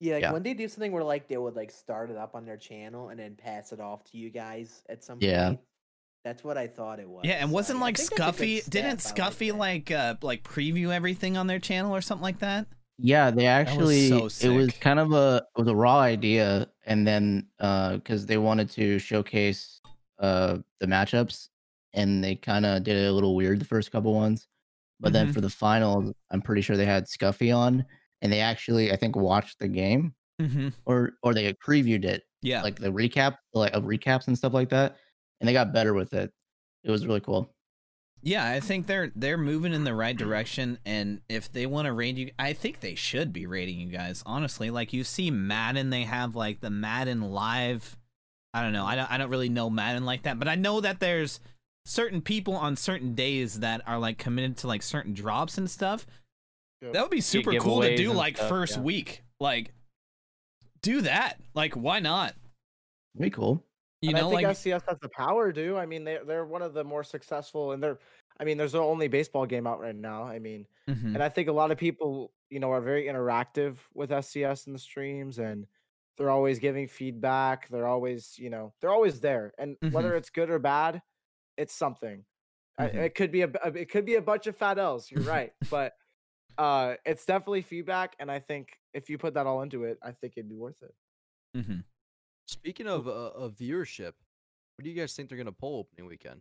Yeah, like Yeah. when they do something where like they would like start it up on their channel and then pass it off to you guys at some Yeah. point. That's what I thought it was. Yeah, and wasn't I- I like think that's a good Scuffy? Didn't Scuffy that. like uh like preview everything on their channel or something like that? Yeah, they actually so it was kind of a it was a raw idea, and then uh because they wanted to showcase uh the matchups, and they kind of did it a little weird the first couple ones, but then Mhm. for the finals, I'm pretty sure they had Scuffy on, and they actually I think watched the game Mm-hmm. or or they previewed it Yeah, like the recap like of recaps and stuff like that, and they got better with it. It was really cool. yeah. I think they're they're moving in the right direction, and if they want to raid you, I think they should be raiding you guys. Honestly, like you see Madden, they have like the Madden Live. I don't know. I don't. I don't really know Madden like that, but I know that there's certain people on certain days that are like committed to like certain drops and stuff. Yep. That would be super cool to do like stuff, first yeah. week. Like do that. Like why not? Very cool. You and know, I think like SDS has the power to. I mean, they're they're one of the more successful, and they're. I mean, there's the only baseball game out right now. I mean, Mhm. and I think a lot of people, you know, are very interactive with SDS in the streams, and they're always giving feedback. They're always, you know, they're always there, and whether it's good or bad, it's something. I- Mhm. It could be a, it could be a bunch of fat L's. You're right, but uh, it's definitely feedback, and I think if you put that all into it, I think it'd be worth it. hmm Speaking of uh, of viewership, what do you guys think they're gonna pull opening weekend?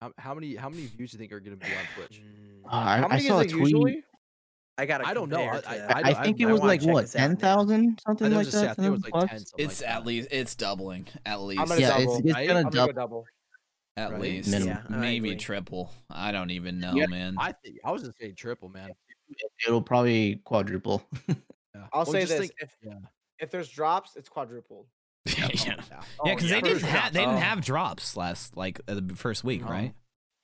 How, how many how many views do you think are gonna be on Twitch? Mm, Uh, I, How I many saw a is it tweet. usually? I got. I don't know. I- I- I, I- think I- it was like what this out ten now. something like just say, I that. think it was like ten. It's like at that. least it's doubling at least. I'm Yeah, it's- double. it's I'm gonna gonna double. go double. At right? least, Minimum. Yeah, maybe triple. I don't even know, Yeah, man. I think I was just saying triple, man. It'll probably quadruple. Yeah. I'll Well, say this: think- if yeah. if there's drops, it's quadrupled. Yeah, yeah. yeah, Oh, because they didn't have they didn't drop. have drops last like uh, the first week, Oh. right?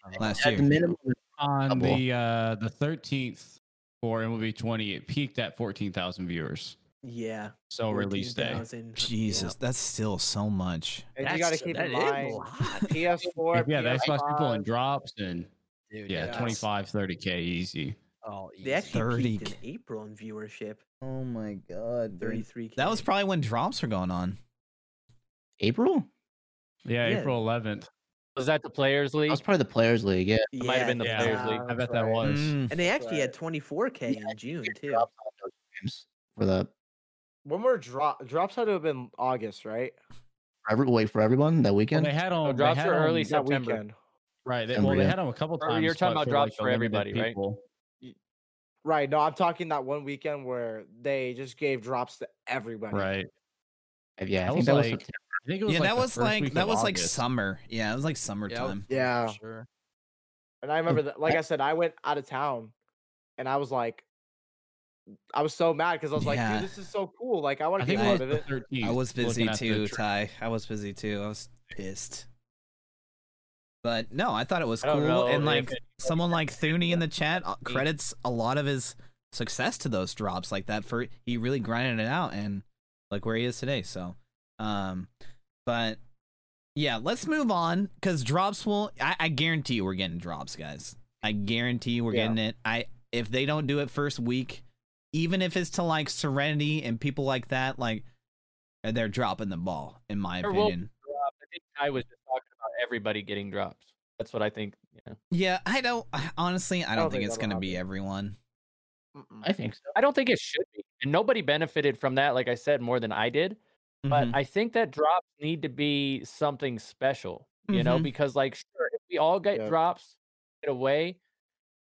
Uh, Last At year. the minimum, On Double. the uh the 13th for MLB 20, it peaked at 14,000 viewers. Yeah. So release day. 14,000. Jesus, that's still so much. And you got to keep that in is a mind, lot. PS4, yeah, the Xbox people in PS5, drops and Dude, yeah, yes. 25, 30k easy. Oh, They actually 30 peaked in April in viewership. Oh my god, 33k. That was probably when drops were going on. April. Yeah, Yeah. April 11th. Was that the Players League? That League? was probably the Players League. Yeah. It might have been the Yeah. Players League. I bet that was. Mm. And they actually had 24k in June too. Drops on those games For the one more drop drops had to have been August, right? for every, wait for everyone that Well, weekend. they had on Oh, they drops had were early That September. weekend. Right. They, September, well, they had them a couple Or times. you're talking about for, drops like, for everybody, limited right? Right. No, I'm talking that one weekend where they just gave drops to everybody. Right. yeah, I That think was that was September. I think it was Yeah, like that was like that of was like summer. Yeah, it was like Yeah, summertime. Yeah. sure. And I remember that, like I said, I went out of town and I was like, I was so mad because I was like, Yeah. dude, this is so cool. Like, I want to be part of it. I was busy looking at the too, Ty. I was busy too. I was pissed. But no, I thought it was cool. know And like anybody someone like Thuni in the chat uh, credits a lot of his success to those drops like that for he really grinded it out and like where he is today. So um but yeah, let's move on because drops will I, I guarantee you we're getting drops, guys. I guarantee you we're Yeah. getting it. I if they don't do it first week, even if it's to like Serenity and people like that, like they're dropping the ball, in my There opinion. I think I was just talking about everybody getting drops. That's what I think. Yeah. Yeah, I don't honestly. I don't, don't think, think it's gonna be everyone. I think so. I don't think it should be. And nobody benefited from that, like I said, more than I did. But Mhm. I think that drops need to be something special, you know, Mhm. because like sure, if we all get drops get away,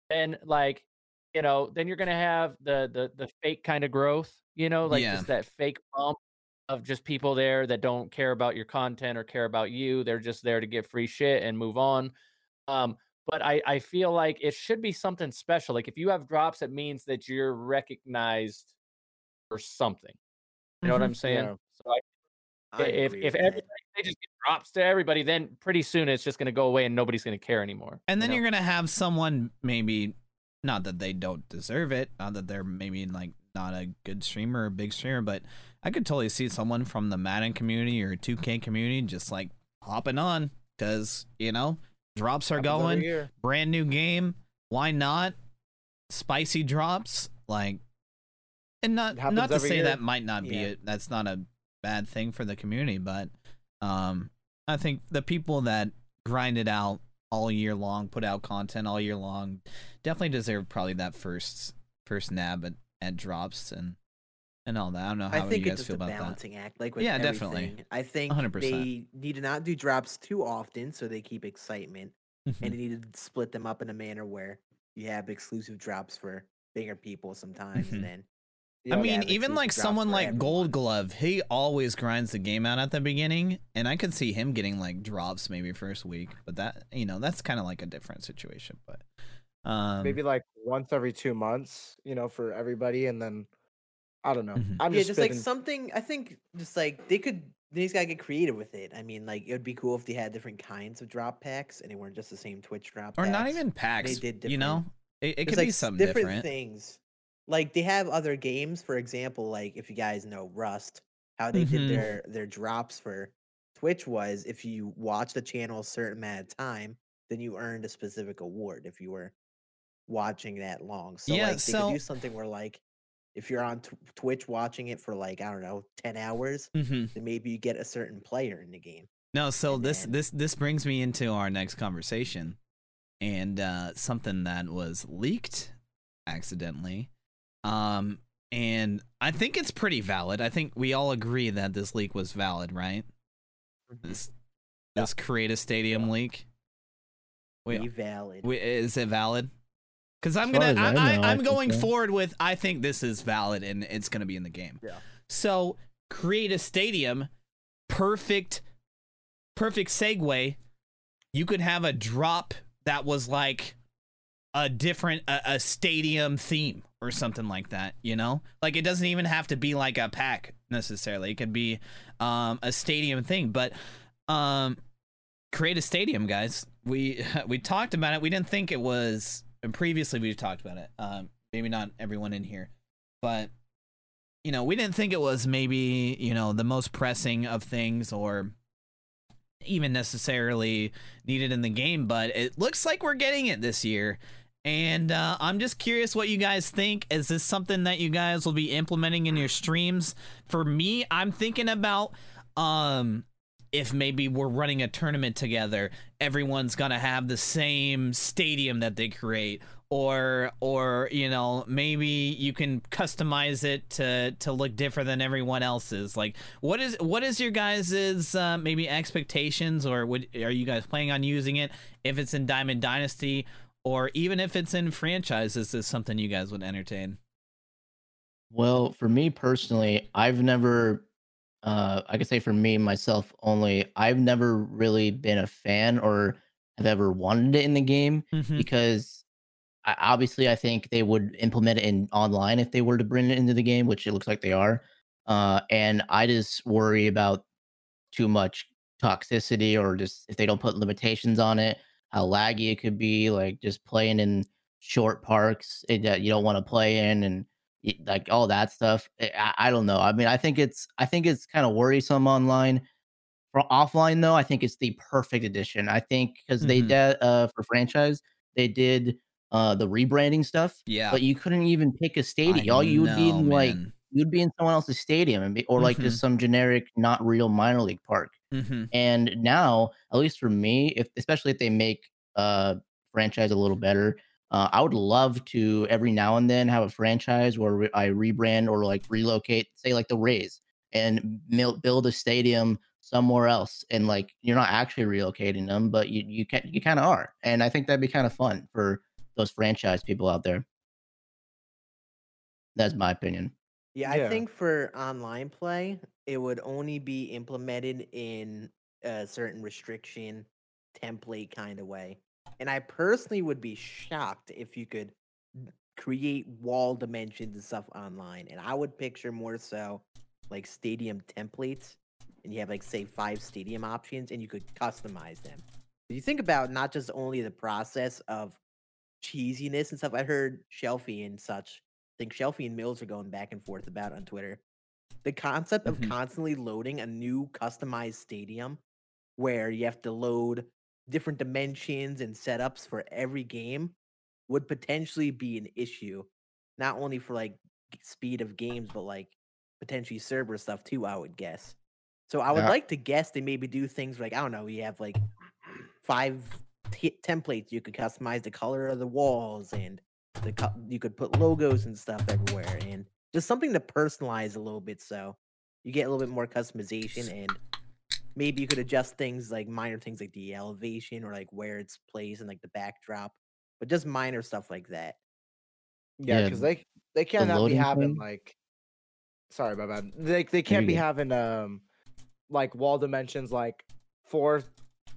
then like, you know, then you're gonna have the the the fake kind of growth, you know, like Yeah. just that fake bump of just people there that don't care about your content or care about you. They're just there to get free shit and move on. Um, but I, I feel like it should be something special. Like if you have drops, it means that you're recognized for something. You know what Mhm. I'm saying? Yeah. So I, I if if everybody they just get drops to everybody, then pretty soon it's just gonna go away and nobody's gonna care anymore. And you then know? you're gonna have someone maybe not that they don't deserve it, not that they're maybe like not a good streamer or big streamer, but I could totally see someone from the Madden community or 2K community just like hopping on because you know drops are going, brand new game. Why not? Spicy drops like, and not not to say year. that might not be Yeah. it. That's not a bad thing for the community, but um, I think the people that grind it out all year long, put out content all year long, definitely deserve probably that first first nab at, at drops and and all that. I don't know how I think you guys feel about that. balancing act, like with Yeah, definitely. I think 100%. they need to not do drops too often so they keep excitement, and they need to split them up in a manner where you have exclusive drops for bigger people sometimes, and then I mean, have even like someone for like Gold. Glove, he always grinds the game out at the beginning, and I could see him getting like drops maybe first week, but that you know that's kind of like a different situation. But um, Maybe like once every two months, you know, for everybody, and then I don't know. Mhm. I'm yeah, just, just like something. I think just like they could. They just gotta get creative with it. I mean, like it would be cool if they had different kinds of drop packs and they weren't just the same Twitch drop. or not even packs. They did different. you know, it, it could like be s- something different, different. things. Like they have other games, for example, like if you guys know Rust, how they Mhm. did their their drops for Twitch was if you watch the channel a certain amount of time, then you earned a specific award if you were watching that long. So Yeah, like they so- could do something where like if you're on tw- Twitch watching it for like I don't know ten hours, mm-hmm. then maybe you get a certain player in the game. No, so And this then- this this brings me into our next conversation, and uh, something that was leaked accidentally, um, and I think it's pretty valid. I think we all agree that this leak was valid, right? This this create a stadium leak. Be Wait, valid. wait, is it valid? Because I'm gonna, I I, know, I, I I'm think going so. forward with. I think this is valid and it's gonna be in the game. Yeah. So create a stadium, perfect, perfect segue. you could have a drop that was like a different a, a stadium theme or something like that you know? Like it doesn't even have to be like a pack necessarily. It could be um a stadium thing but um create a stadium guys. We we talked about it. We didn't think it was and previously we talked about it. Um maybe not everyone in here but you know we didn't think it was maybe you know the most pressing of things or even necessarily needed in the game but it looks like we're getting it this year and uh, i'm just curious what you guys think. Is this something that you guys will be implementing in your streams? For me i'm thinking about um if maybe we're running a tournament together everyone's gonna have the same stadium that they create. Or or you know maybe you can customize it to to look different than everyone else's. Like what is what is your guys's uh, maybe expectations? Or would are you guys planning on using it? If it's in diamond dynasty or even if it's in franchises, is this something you guys would entertain Well, for me personally, I've never uh I could say for me myself only, I've never really been a fan or have ever wanted it in the game Mhm. because I, obviously I think they would implement it in online if they were to bring it into the game, which it looks like they are. Uh and I just worry about too much toxicity or just if they don't put limitations on it, how laggy it could be, like just playing in short parks eh, that you don't want to play in and like all that stuff. Eh, I, I don't know. I mean, I think it's I think it's kind of worrisome online. For offline though, I think it's the perfect addition. I think because they Mhm. did uh for franchise, they did uh the rebranding stuff, yeah but you couldn't even pick a stadium. All you would be in like. You'd be in someone else's stadium and be or like Mhm. just some generic, not real minor league park. Mhm. And now, at least for me, if especially if they make uh franchise a little better, uh, I would love to every now and then have a franchise where re- I rebrand or like relocate, say like the Rays, and mil- build a stadium somewhere else. And like you're not actually relocating them, but you you can you kind of are. And I think that'd be kind of fun for those franchise people out there. That's my opinion. Yeah, Yeah. I think for online play, it would only be implemented in a certain restriction template kind of way. And I personally would be shocked if you could n- create wall dimensions and stuff online. And I would picture more so like stadium templates, and you have like say five stadium options, and you could customize them. If you think about not just only the process of cheesiness and stuff, I heard Shelfie and such think Shelfie and Mills are going back and forth about on Twitter. The concept of Mhm. constantly loading a new customized stadium where you have to load different dimensions and setups for every game would potentially be an issue, not only for like speed of games, but like potentially server stuff too, I would guess. So I would Yeah. like to guess they maybe do things like, I don't know, you have like five t- templates you could customize the color of the walls and the co- you could put logos and stuff everywhere and just something to personalize a little bit so you get a little bit more customization and maybe you could adjust things like minor things like the elevation or like where it's placed and like the backdrop but just minor stuff like that Yeah, Yeah, because they they cannot be having thing? like. Sorry, my bad. They they can't be good. having um, like wall dimensions like four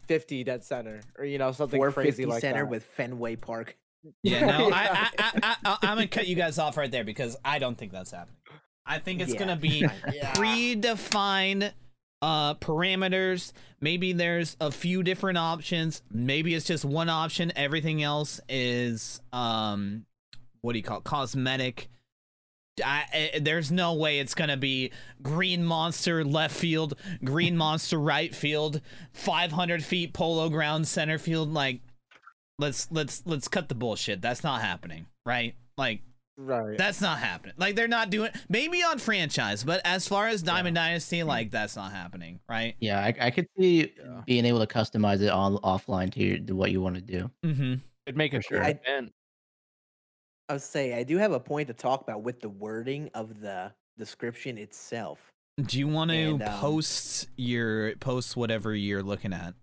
fifty dead center or you know something crazy 450 like center that. with fenway park Yeah, no, I, I, I, I, I'm gonna cut you guys off right there because I don't think that's happening. I think it's Yeah. gonna be Yeah. predefined uh parameters. Maybe there's a few different options. Maybe it's just one option. Everything else is um, what do you call it? Cosmetic. I, I, there's no way it's gonna be green monster left field, green monster right field, 500 feet polo ground center field. Like, let's let's let's cut the bullshit. That's not happening, right? Like, right. that's not happening. Like, they're not doing maybe on franchise, but as far as Diamond Dynasty, like that's not happening, right? Yeah, I, I could see Yeah. being able to customize it on offline to, your, to what you want to do. Mm-hmm. It'd make a sure. I- event. i would say i do have a point to talk about with the wording of the description itself Do you want to And, um, post your post whatever you're looking at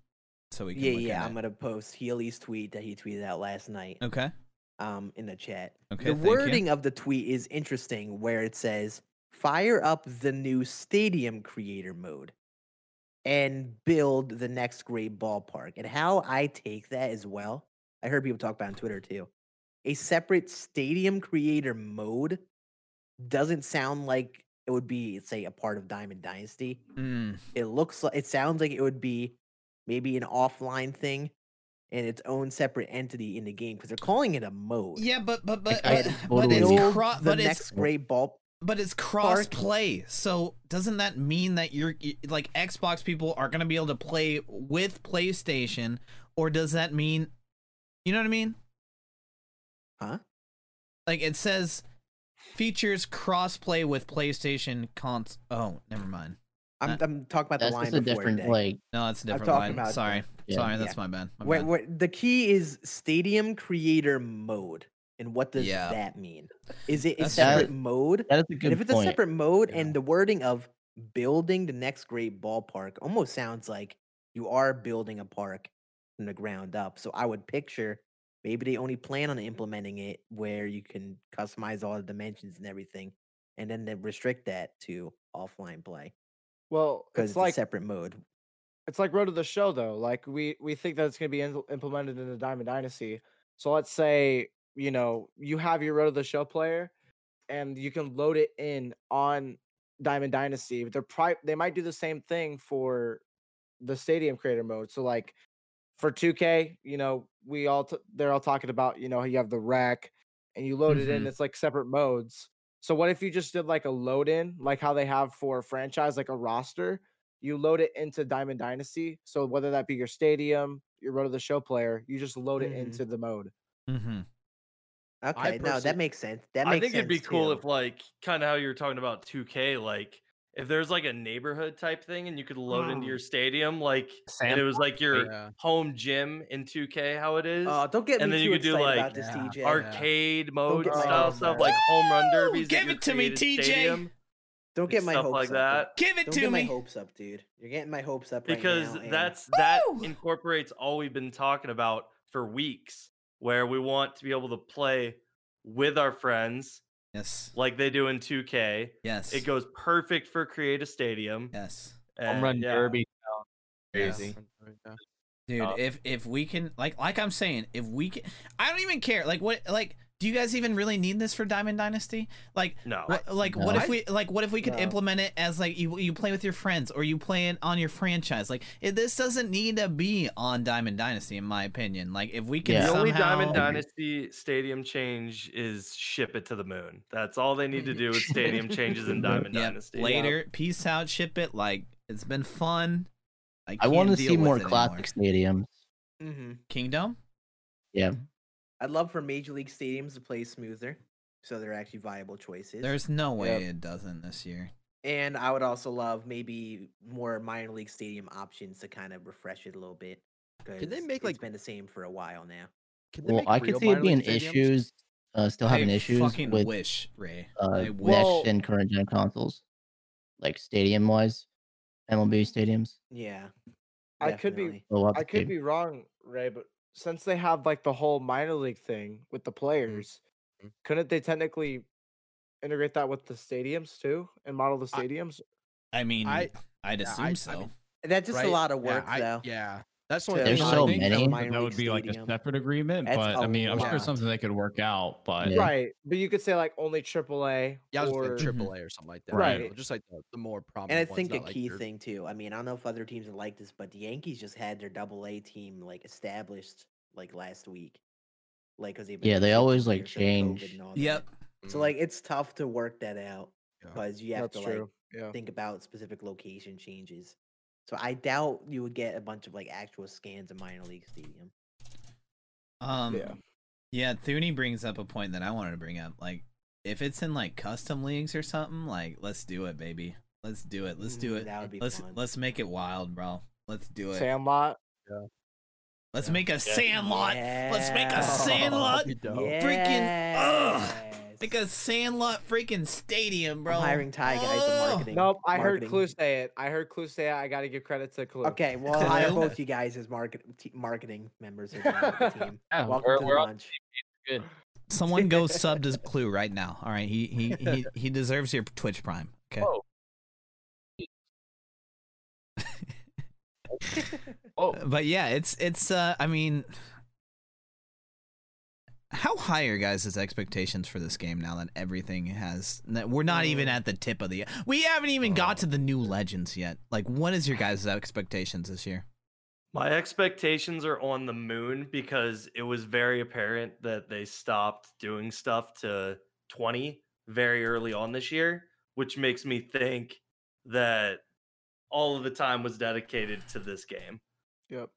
so we can yeah look yeah at i'm gonna post healy's tweet that he tweeted out last night Okay. um in the chat. Okay. the thank you. wording of the tweet is interesting where it says fire up the new stadium creator mode. and build the next great ballpark. And how I take that as well, I heard people talk about on Twitter too. A separate stadium creator mode doesn't sound like it would be, say, a part of Diamond Dynasty. Mm. It looks like it sounds like it would be maybe an offline thing and its own separate entity in the game because they're calling it a mode. Yeah, but but but I uh, but, but it's cro- the but next it's great ball. but it's cross play. So doesn't that mean that you're like Xbox people are gonna be able to play with PlayStation, or does that mean, you know what I mean? Huh? Like it says features cross play with PlayStation cons. Oh, never mind. I'm, I'm talking about the line just a different Day. like No, that's a I'm different talking line. about Sorry, Yeah. sorry, that's Yeah. my bad. My Where, bad. where the key is stadium creator mode. And what does Yeah. that mean? Is it a That's separate true. mode? that is a And good if it's point. a separate mode Yeah. and the wording of building the next great ballpark almost sounds like you are building a park from the ground up. So I would picture maybe they only plan on implementing it where you can customize all the dimensions and everything, and then they restrict that to offline play Well, because it's it's, like a separate mode. it's like Road to the Show though. Like we we think that it's going to be in, implemented in the Diamond Dynasty. So let's say you know you have your Road to the Show player, and you can load it in on Diamond Dynasty. They're pri- they might do the same thing for the Stadium Creator mode. So like for 2K, you know, we all t- they're all talking about you know you have the rack, and you load it in. Mhm. It's like separate modes. So what if you just did like a load in, like how they have for a franchise, like a roster? You load it into Diamond Dynasty. So whether that be your stadium, your road to the show player, you just load it Mhm. into the mode. mm-hmm. Okay, no, that makes sense. That makes sense. I think it'd be cool too. if like kind of how you were talking about 2K, like if there's like a neighborhood type thing and you could load into your stadium, like and it was like your Yeah. home gym in 2K, how it is. Oh, don't get and me then too you could do like about this, Yeah. Arcade mode get style hopes stuff, up. like home run Woo! derbies. Give it to me, TJ. stadium, Don't get my stuff hopes like up. that. Give it Don't to get my hopes up, dude. You're getting my hopes up right because now, and- that's that Woo! incorporates all we've been talking about for weeks, where we want to be able to play with our friends Yes. like they do in 2K. Yes. It goes perfect for create a stadium. Yes. Home and run yeah. derby. Yeah. Crazy. Yeah. Dude, Uh, if if we can like like I'm saying, if we can I don't even care. Like what like do you guys even really need this for Diamond Dynasty? Like No. what, like what if we like what if we could No. implement it as like you you play with your friends or you play it on your franchise? Like it, this doesn't need to be on Diamond Dynasty in my opinion. Like if we can Yeah. The only Diamond Dynasty stadium change is ship it to the moon. That's all they need to do with stadium changes in Diamond yeah, Dynasty. later, peace out, ship it. Like it's been fun. I want to see more classic anymore. stadiums. Mhm. Kingdom. Yeah. I'd love for major league stadiums to play smoother, so they're actually viable choices. There's no way Yep. it doesn't this year. and I would also love maybe more minor league stadium options to kind of refresh it a little bit. Can they make it's like- been the same for a while now? Can they Well, make I could see it being stadiums? issues, uh, still having I issues fucking with wish, Ray. uh, I next wish. Well- and current gen consoles, like stadium wise, MLB stadiums. Yeah, I could be definitely. So we'll have I could be wrong, Ray, but since they have like the whole minor league thing with the players, Mhm. couldn't they technically integrate that with the stadiums too and model the stadiums? I mean, I- I'd assume I- I so. mean, That's just right? a lot of Yeah, work, I- though. Yeah, that's the only to There's thing so I make think- many. minor that would league be like a separate agreement, That's but I mean, I'm sure lot. something they could work out. But Yeah. Right, but you could say like only AAA Yeah, or just like triple A or something like that. Right. you know, Just like the, the more prominent. And I think ones, a not like key your- thing too. I mean, I don't know if other teams are like this, but the Yankees just had their Double A team like established like last week, like because they've been Yeah, they always, like, years of COVID change. and all that. Yep. So like mm-hmm. it's tough to work that out Yeah. because you have that's to like true. Yeah. think about specific location changes. So I doubt you would get a bunch of like actual scans of minor league stadium. Um, Yeah. yeah. Thune brings up a point that I wanted to bring up. Like, if it's in like custom leagues or something, like let's do it, baby. Let's do it. Let's do Mm, it. That would be Let's fun. let's make it wild, bro. Let's do it. Sandlot. Let's Yeah. make a sandlot. Let's make a sandlot. That'd be dope. Freaking- ugh. Yes. Make a sandlot freaking stadium, bro. I'm hiring Ty guys to Ugh. marketing. Nope, I heard. Klue say it. I heard Klue say it. I got to give credit to Klue. Okay, well, I'll hire both you guys as market t- marketing members of the the team. Yeah, Welcome we're- to we're the on- bunch. Good. Someone go sub to Klue right now. All right, he he he he deserves your Twitch Prime. Okay. Whoa. Oh, but yeah, it's it's. uh I mean, how high are guys' expectations for this game now that everything has? That we're not even Uh. at the tip of the. We haven't even got to the new legends yet. Like, what is your guys' expectations this year? My expectations are on the moon because it was very apparent that they stopped doing stuff to 20 very early on this year, which makes me think that all of the time was dedicated to this game. Yep.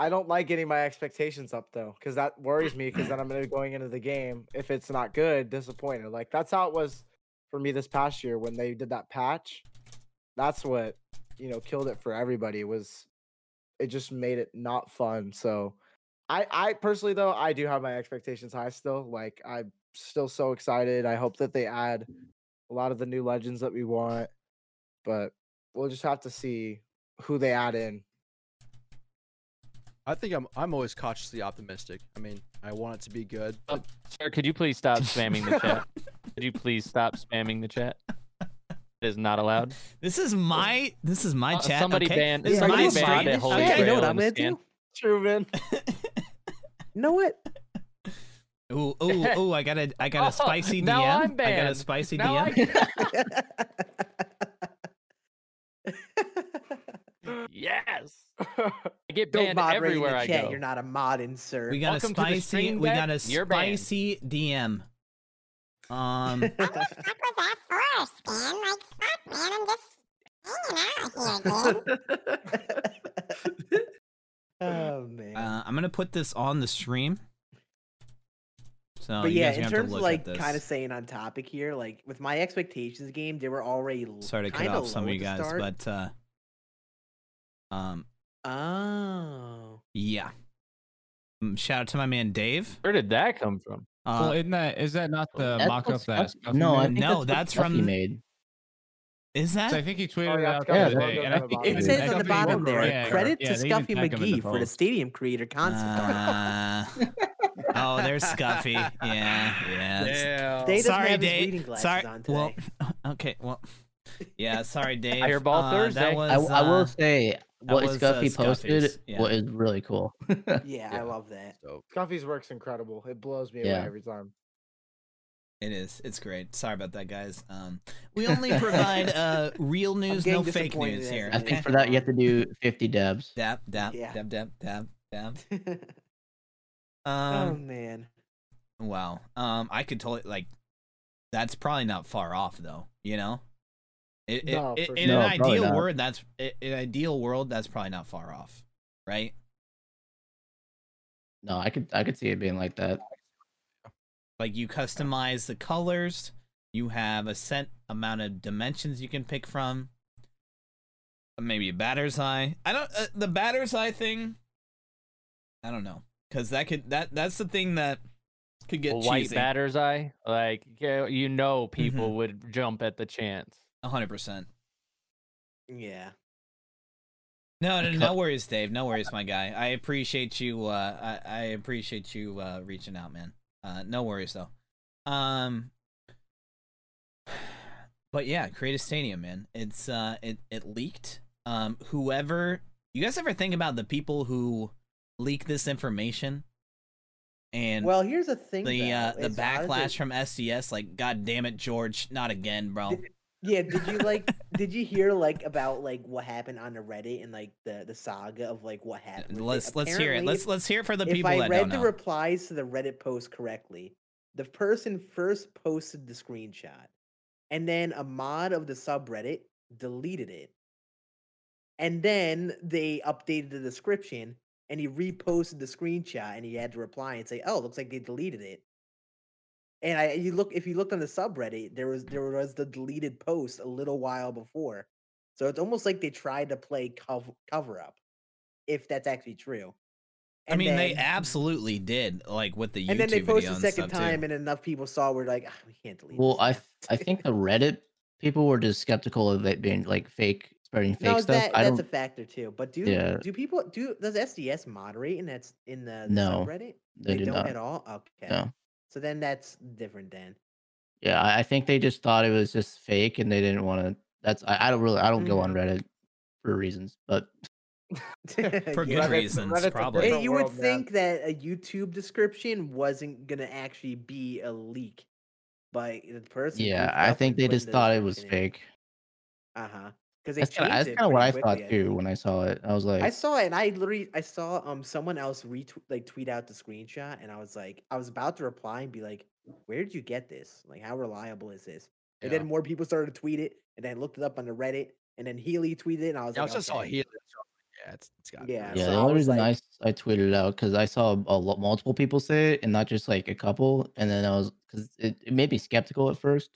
I don't like getting my expectations up though, because that worries me. Because then I'm gonna be going into the game if it's not good, disappointed. Like that's how it was for me this past year when they did that patch. That's what you know killed it for everybody. Was it just made it not fun? So, I I personally though I do have my expectations high still. Like I'm still so excited. I hope that they add a lot of the new legends that we want, but we'll just have to see who they add in. I think I'm I'm always cautiously optimistic. I mean, I want it to be good. Oh, But sir, could you please stop spamming the chat? Could you please stop spamming the chat? It is not allowed. This is my this is my Uh, chat. somebody okay? ban- This is somebody my ban stream. the Holy Okay, you know what I'm the gonna scan. do? Truman. You know what? Ooh, ooh, ooh! I got a, I got Oh, a spicy DM. now I'm I got a spicy Now DM. Yes. I get Don't banned moderate in everywhere the I go. You're not a modin, sir. We got Welcome a spicy. We got a You're banned. spicy DM. Um, What the fuck was that for, Stan? Like, fuck, man, I'm just hanging out here, dude. oh man. uh, I'm gonna put this on the stream. So but yeah, in terms of like kind of staying on topic here, like with my expectations game, they were already l- Sorry to cut kinda off some of you guys, start. but uh, um, oh, yeah. Um, shout out to my man Dave. Where did that come from? Uh, well, isn't that is that not the That's mock up that Scuffy no, I think No, that's, that's what Scuffy from- made. is that? So I think he tweeted yeah, it out Scuffy the other day, and I think bottom. it says yeah, on the Scuffy bottom there. Yeah, Credit yeah, to they Scuffy tag him in the McGee for the. Stadium Creator concept. Uh, oh, there's Scuffy. Yeah, yeah. it's- yeah. They doesn't Sorry, have Dave. reading Sorry. on today. Well, okay. Well, yeah. Sorry, Dave. Fireball Uh, Thursday. That I, was, I will uh, say that what was, uh, posted yeah. what is really cool. yeah, I love that. So Scuffy's work's incredible. It blows me Yeah. away every time. It is. It's great. Sorry about that, guys. Um, we only provide uh real news, no fake news here. I think for that you have to do 50 dabs. Dab, dab, Yeah. dab, dab, dab, dab. oh Um, man. wow. Um, I could totally like. That's probably not far off, though. You know. It, it, No, it- for in sure. an No, ideal not. world, that's i- in an ideal world, that's probably not far off, right? No, I could I could see it being like that. Like you customize the colors, you have a set amount of dimensions you can pick from. Maybe a batter's eye. I don't uh, the batter's eye thing. I don't know because that could that that's the thing that could get A white cheesy. batter's eye. Like you know, people Mm-hmm. would jump at the chance. A hundred percent. Yeah. No, no, no worries, Dave. No worries, my guy. I appreciate you. Uh, I, I appreciate you uh, reaching out, man. Uh, no worries though. Um, but yeah, create a stadium, man. It's uh, it it leaked. Um, whoever you guys ever think about the people who leak this information and Well, here's the thing. the though, uh the as odd as backlash it- from SDS? Like, god damn it, George, not again, bro. Yeah, did you like? did you hear like about like what happened on the Reddit and like the the saga of like what happened? Let's let's hear it. Let's let's hear it for the if people I that read the know. replies to the Reddit post correctly, the person first posted the screenshot, and then a mod of the subreddit deleted it, and then they updated the description, and he reposted the screenshot, and he had to reply and say, "Oh, looks like they deleted it." And I, you look if you looked on the subreddit, there was there was the deleted post a little while before, so it's almost like they tried to play cover cover up, if that's actually true. I mean, they absolutely did, like with the YouTube and then they posted a second time, too. and enough people saw we're like, "Ah, we can't delete. Well, this I. I think the Reddit people were just skeptical of it being like fake spreading fake no, stuff. that I that's don't a factor too. But do Yeah. do people do does SDS moderate and that's in the, the No, subreddit? they do don't not. at all. Okay, No. So then that's different then. Yeah, I I think they just thought it was just fake and they didn't want to. That's I, I don't really I don't go on Mhm. Reddit. for reasons, but For good Reddit's- reasons, Reddit's probably. Hey, different you would world, man. think that a YouTube description wasn't gonna actually be a leak by the person. yeah, I think they just thought it was fake. Uh huh. Because they That's kind of changed that's kind of what I thought quickly, too when I saw it. I was like, I saw it and I literally I saw um someone else retweet like tweet out the screenshot and I was like I was about to reply and be like, where did you get this? Like how reliable is this? And Yeah. then more people started to tweet it and then I looked it up on the Reddit and then Healy tweeted it and I was Yeah, I like, just saw okay. Healy. so, Yeah, it's, it's got Yeah, yeah. so the I only was reason like- I I tweeted it out because I saw a lot multiple people say it and not just like a couple, and then I was because it, it made me skeptical at first.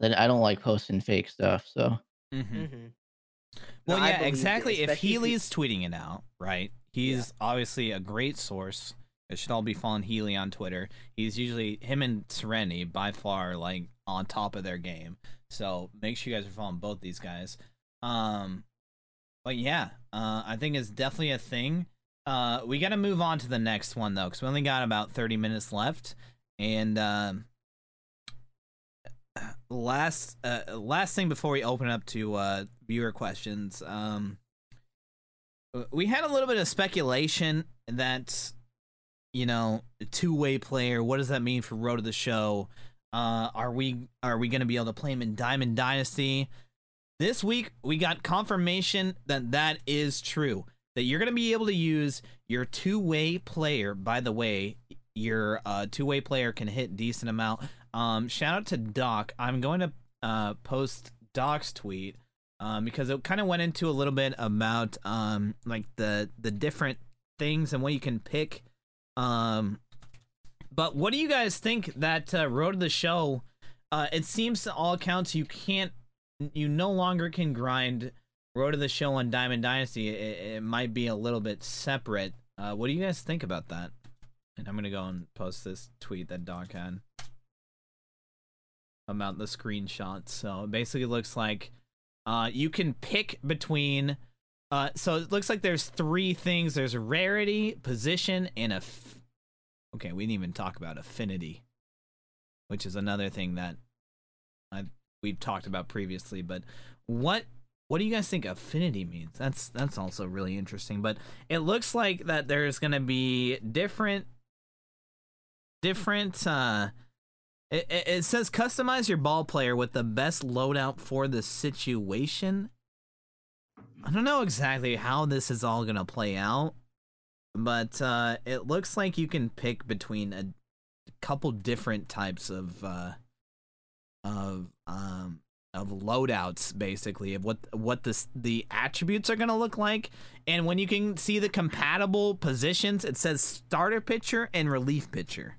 Then I don't like posting fake stuff, so Mhm. Mhm. Well, No, yeah, believed it, exactly. If especially if you- tweeting it out, right? He's obviously a great source. It should all be following Healy on Twitter. He's usually him and Serenity by far like on top of their game. So make sure you guys are following both these guys. Um, but yeah, uh, I think it's definitely a thing. Uh, we got to move on to the next one though, because we only got about thirty minutes left, and um, last uh, last thing before we open up to uh, viewer questions, um, we had a little bit of speculation that you know two way player. What does that mean for Road to the Show? Uh, are we are we going to be able to play him in Diamond Dynasty? This week we got confirmation that that is true. That you're going to be able to use your two way player. By the way, your uh, two way player can hit decent amount. Um, shout out to Doc. I'm going to uh, post Doc's tweet um, because it kind of went into a little bit about um, like the the different things and what you can pick. Um, but what do you guys think that uh, road to the show? Uh, it seems to all accounts you can't, you no longer can grind road to the show on Diamond Dynasty. It, it might be a little bit separate. Uh, what do you guys think about that? And I'm gonna go and post this tweet that Doc had about the screenshots. So it basically looks like uh, you can pick between. Uh, so it looks like there's three things. There's rarity, position, and a. F- okay, we didn't even talk about affinity, which is another thing that I we've talked about previously. But what what do you guys think affinity means? That's that's also really interesting. But it looks like that there's gonna be different different uh it, it it says customize your ball player with the best loadout for the situation. I don't know exactly how this is all gonna play out, but uh, it looks like you can pick between a couple different types of uh, of um of loadouts, basically of what what the the attributes are gonna look like, and when you can see the compatible positions, it says starter pitcher and relief pitcher.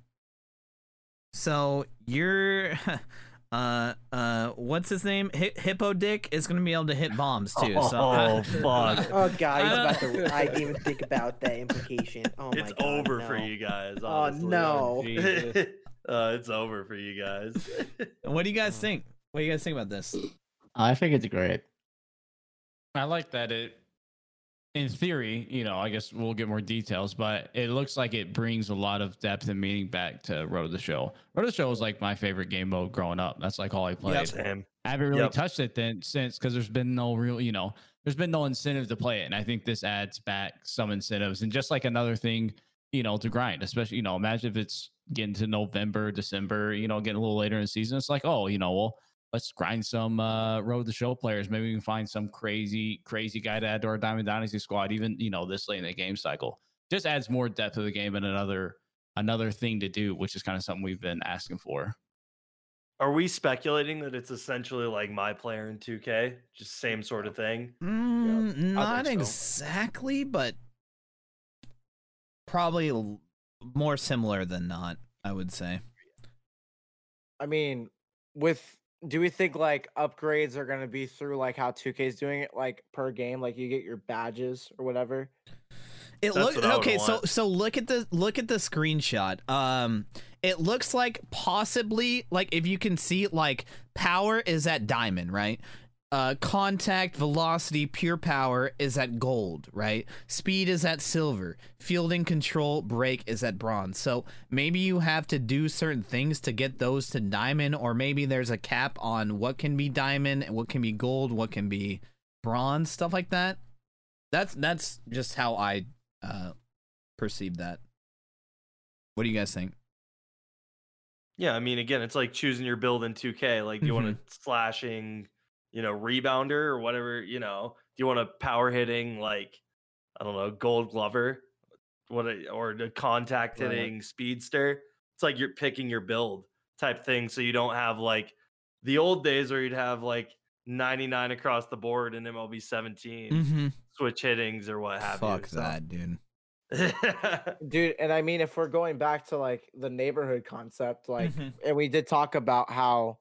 So you're, uh, uh, what's his name? Hi- Hippo Dick is gonna be able to hit bombs too. So Oh, fuck. Oh god, he's I about to. I didn't even think about that implication. Oh my it's god, over for you guys. Oh no. Jesus. uh, it's over for you guys. what do you guys think? What do you guys think about this? I think it's great. I like that it, in theory, you know, I guess we'll get more details, but it looks like it brings a lot of depth and meaning back to Road to the Show. Road to the Show was like my favorite game mode growing up. That's like all I played. Same. I haven't really Yep. touched it then since because there's been no real, you know, there's been no incentive to play it. And I think this adds back some incentives and just like another thing, you know, to grind, especially, you know, imagine if it's getting to November, December, you know, getting a little later in the season. It's like, oh, you know, well, let's grind some uh road to the show players. Maybe we can find some crazy, crazy guy to add to our Diamond Dynasty squad, even, you know, this late in the game cycle. Just adds more depth to the game and another another thing to do, which is kind of something we've been asking for. Are we speculating that it's essentially like my player in 2K? Just same sort of thing? Mm, I not so. exactly, but probably more similar than not. I would say. I mean, with do we think like upgrades are gonna be through like how 2K is doing it, like per game, like you get your badges or whatever? It That's look what I would okay. So want. so look at the look at the screenshot. Um, it looks like possibly like if you can see like power is at diamond, right? Uh, contact, velocity, pure power is at gold, right? Speed is at silver. Fielding control, break is at bronze. So maybe you have to do certain things to get those to diamond, or maybe there's a cap on what can be diamond and what can be gold, what can be bronze stuff like that. That's that's just how I uh perceive that. What do you guys think? Yeah, I mean, again, it's like choosing your build in 2K. Like, do you want a slashing, you know, rebounder or whatever? You know, do you want a power hitting like, I don't know, Gold Glover, what, a, or a contact Right. hitting speedster? It's like you're picking your build type thing, so you don't have like the old days where you'd have like 99 across the board in MLB 17 Mm-hmm. switch hittings or what have Fuck you. so- that, dude. dude and i mean if we're going back to like the neighborhood concept like Mhm. and we did talk about how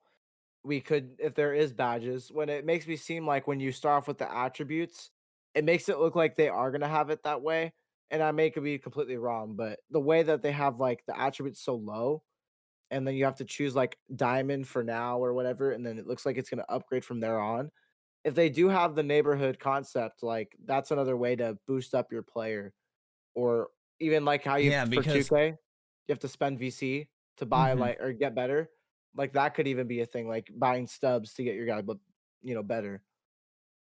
we could if there is badges when it makes me seem like when you start off with the attributes it makes it look like they are going to have it that way and i may could be completely wrong but the way that they have like the attributes so low and then you have to choose like diamond for now or whatever and then it looks like it's going to upgrade from there on if they do have the neighborhood concept like that's another way to boost up your player or even like how you Yeah, for because- 2K, you have to spend VC to buy Mhm. like or get better. Like that could even be a thing, like buying stubs to get your guy, but you know, better.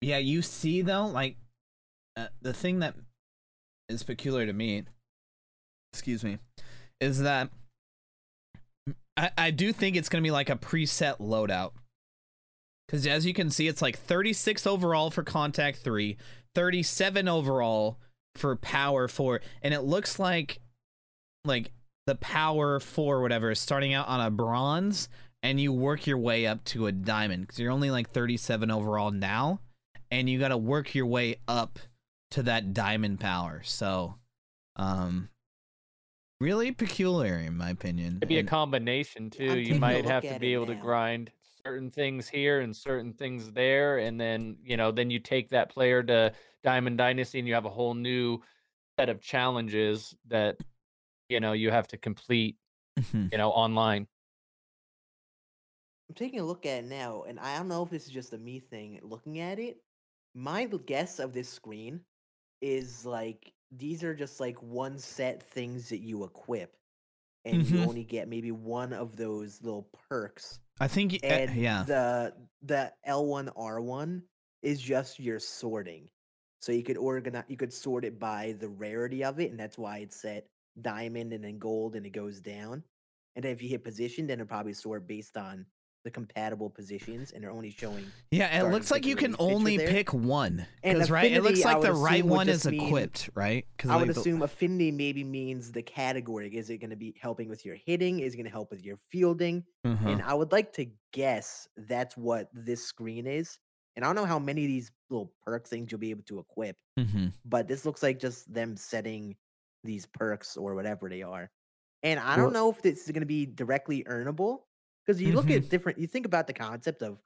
Yeah, you see though, like uh, the thing that is peculiar to me, excuse me, is that I, I do think it's gonna be like a preset loadout. Because as you can see, it's like 36 overall for contact three, 37 overall for power four, and it looks like like the power four, whatever, is starting out on a bronze, and you work your way up to a diamond because you're only like 37 overall now, and you got to work your way up to that diamond power. So, um, really peculiar in my opinion. It'd be a combination too. I'm You might have to be it able to grind certain things here and certain things there, and then you know, then you take that player to Diamond Dynasty, and you have a whole new set of challenges that you know you have to complete. Mhm. You know, online. I'm taking a look at it now, and I don't know if this is just a me thing looking at it. My guess of this screen is like these are just like one set things that you equip, and you Mhm. only get maybe one of those little perks. I think, uh, And yeah. the the L1 R1 is just your sorting. So you could organize you could sort it by the rarity of it, and that's why it's set diamond and then gold and it goes down. And then if you hit position, then it'll probably sort based on the compatible positions, and they're only showing Yeah, it looks like you can only there. pick one. Because right, it looks like the right one is mean- equipped, right? Because I would assume affinity maybe means the category. Is it going to be helping with your hitting? Is it going to help with your fielding? Uh-huh. And I would like to guess that's what this screen is. And I don't know how many of these little perk things you'll be able to equip, hmm but this looks like just them setting these perks or whatever they are. And I don't know if this is going to be directly earnable because you look Mhm. at different, you think about the concept of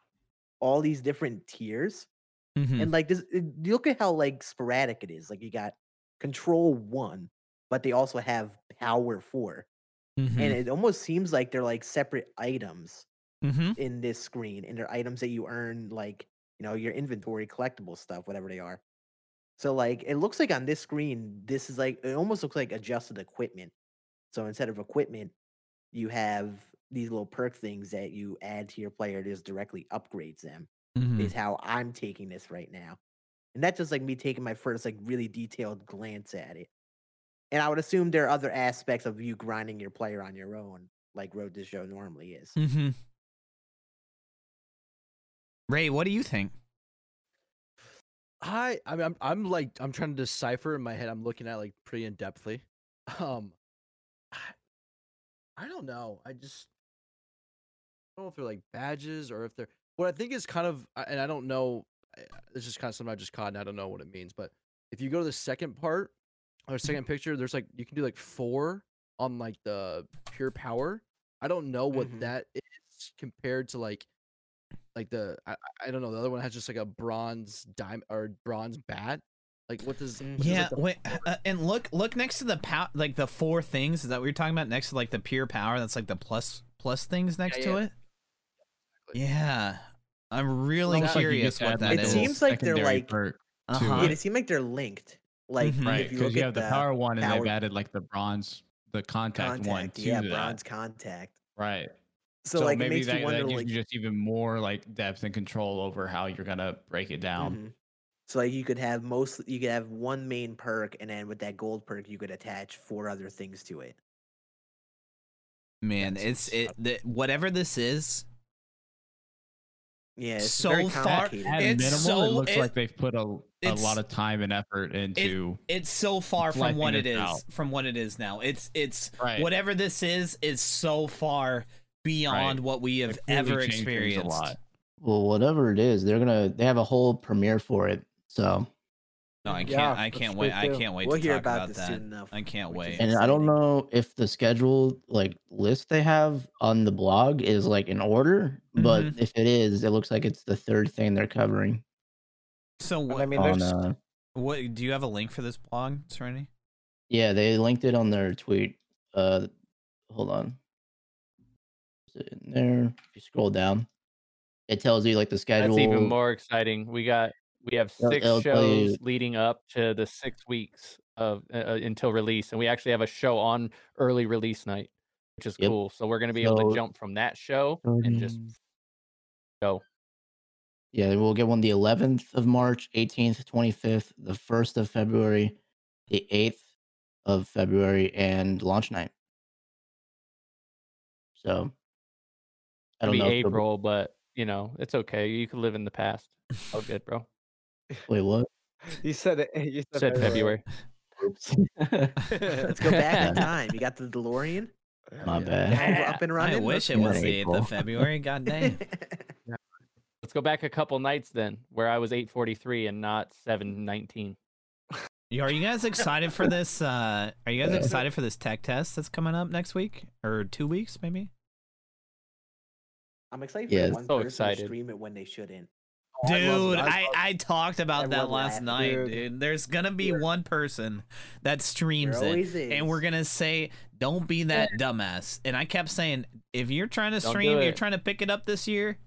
all these different tiers hmm and like this you look at how like sporadic it is like you got control one but they also have power 4 hmm and it almost seems like they're like separate items hmm in this screen and they're items that you earn like you know your inventory collectible stuff whatever they are so like it looks like on this screen this is like it almost looks like adjusted equipment so instead of equipment you have these little perk things that you add to your player that just directly upgrades them hmm is how I'm taking this right now. And that's just like me taking my first like really detailed glance at it. And I would assume there are other aspects of you grinding your player on your own, like Road to Show normally is. Mm-hmm. Ray, what do you think? I I mean I'm I'm like I'm trying to decipher in my head. I'm looking at like pretty in depthly. Um, I, I don't know. I just I don't know if they're like badges or if they're what I think is kind of and I don't know. This is kind of something I just caught and I don't know what it means. But if you go to the second part or second picture, there's like you can do like four on like the pure power. I don't know what Mhm. that is compared to like like the I, I- I don't know the other one has just like a bronze dime or bronze bat like what does what does, like, Yeah, wait, uh, and look, look next to the pow, like the four things. Is that what you're talking about? Next to like the pure power, that's like the plus plus things next to yeah. it. Yeah, I'm really Almost like you curious get to what add, that It is. seems like they're, like- Uh-huh. Yeah, it. they seem like they're linked. Like Mhm. right if you because you have the the power one and power they've added like the bronze the contact, one contact, to yeah, that bronze contact. right So, like it maybe makes that, you wonder that gives like you just even more like depth and control over how you're gonna break it down Mhm. So like you could have most you could have one main perk and then with that gold perk you could attach four other things to it. Man, That's it's it the, whatever this is. Yeah, it's So very far- At It's minimal, so- it looks it- like they've put a, a lot of time and effort into. It's so far from what it this out. from what it is now. It's it's Right. whatever this is is so far beyond Right. what we have ever experienced. A lot. Well, whatever it is, they're gonna they have a whole premiere for it. So, No, I can't. Yeah, I can't true wait. I can't wait We'll to hear talk about about this that. soon enough, I can't wait. and I don't know if the schedule like list they have on the blog is like in order, but Mhm. if it is, it looks like it's the third thing they're covering So what? I mean, on there's uh what do you have a link for this blog, Serenity? yeah, they linked it on their tweet. Uh hold on. In there? If you scroll down, it tells you like the schedule. That's even more exciting. We got we have It'll- 6 it'll shows leading up to the six weeks of uh, uh, until release, and we actually have a show on early release night, which is Yep. cool. So we're gonna be able to jump from that show and just go. Yeah, we'll get one the 11th of March, 18th, 25th, the 1st of February, the 8th of February, and launch night. So, I It'll don't be know. if they'll- April, but you know it's okay. You can live in the past. Oh, good, bro. Wait, what? you said it. You said, Said February. Oops. Let's go back in time. You got the DeLorean. My bad. Now we're up and running. I wish it was the eighth of February. God dang. Let's go back a couple nights then, where I was 843 and not 719. You- Are you guys excited for this? Uh, are you guys excited for this tech test that's coming up next week or two weeks, maybe? I'm excited for Yeah, the one so excited. stream it when they shouldn't. Oh, I love it. Dude, I I, love- I talked about that last laughed, night, dude. dude. There's gonna be one person that streams There it, and we're gonna say, "Don't be that dumbass." And I kept saying, if you're trying to Don't stream, you're trying to pick it up this year.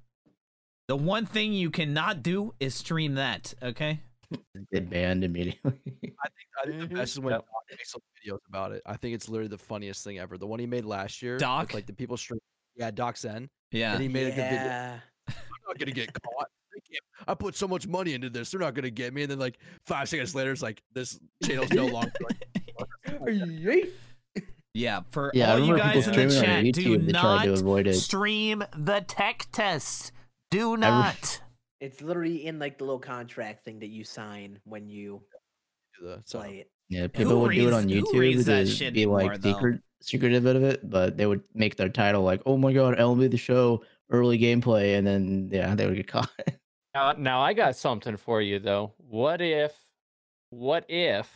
The one thing you cannot do is stream that. Okay. Get banned immediately. I think, I think the Mhm. best is when Yep. Doc makes some videos about it. I think it's literally the funniest thing ever. The one he made last year, with, Doc? like the people stream. Yeah, Doc Zen. Yeah. And he made a good video. I'm not gonna get caught. I put so much money into this. They're not gonna get me. And then like five seconds later, it's like this channel's no longer. Yeah. For yeah, all you guys in the chat, do YouTube. They to not avoid it. stream the tech test. Do re- not. It's literally in like the little contract thing that you sign when you so play it. Yeah, people would do it reads- on who YouTube reads that to shit be like anymore, though? secret, secretive bit of it, but they would make their title like, "Oh my god, MLB the Show early gameplay," and then yeah, they would get caught. Now, now I got something for you though. What if, what if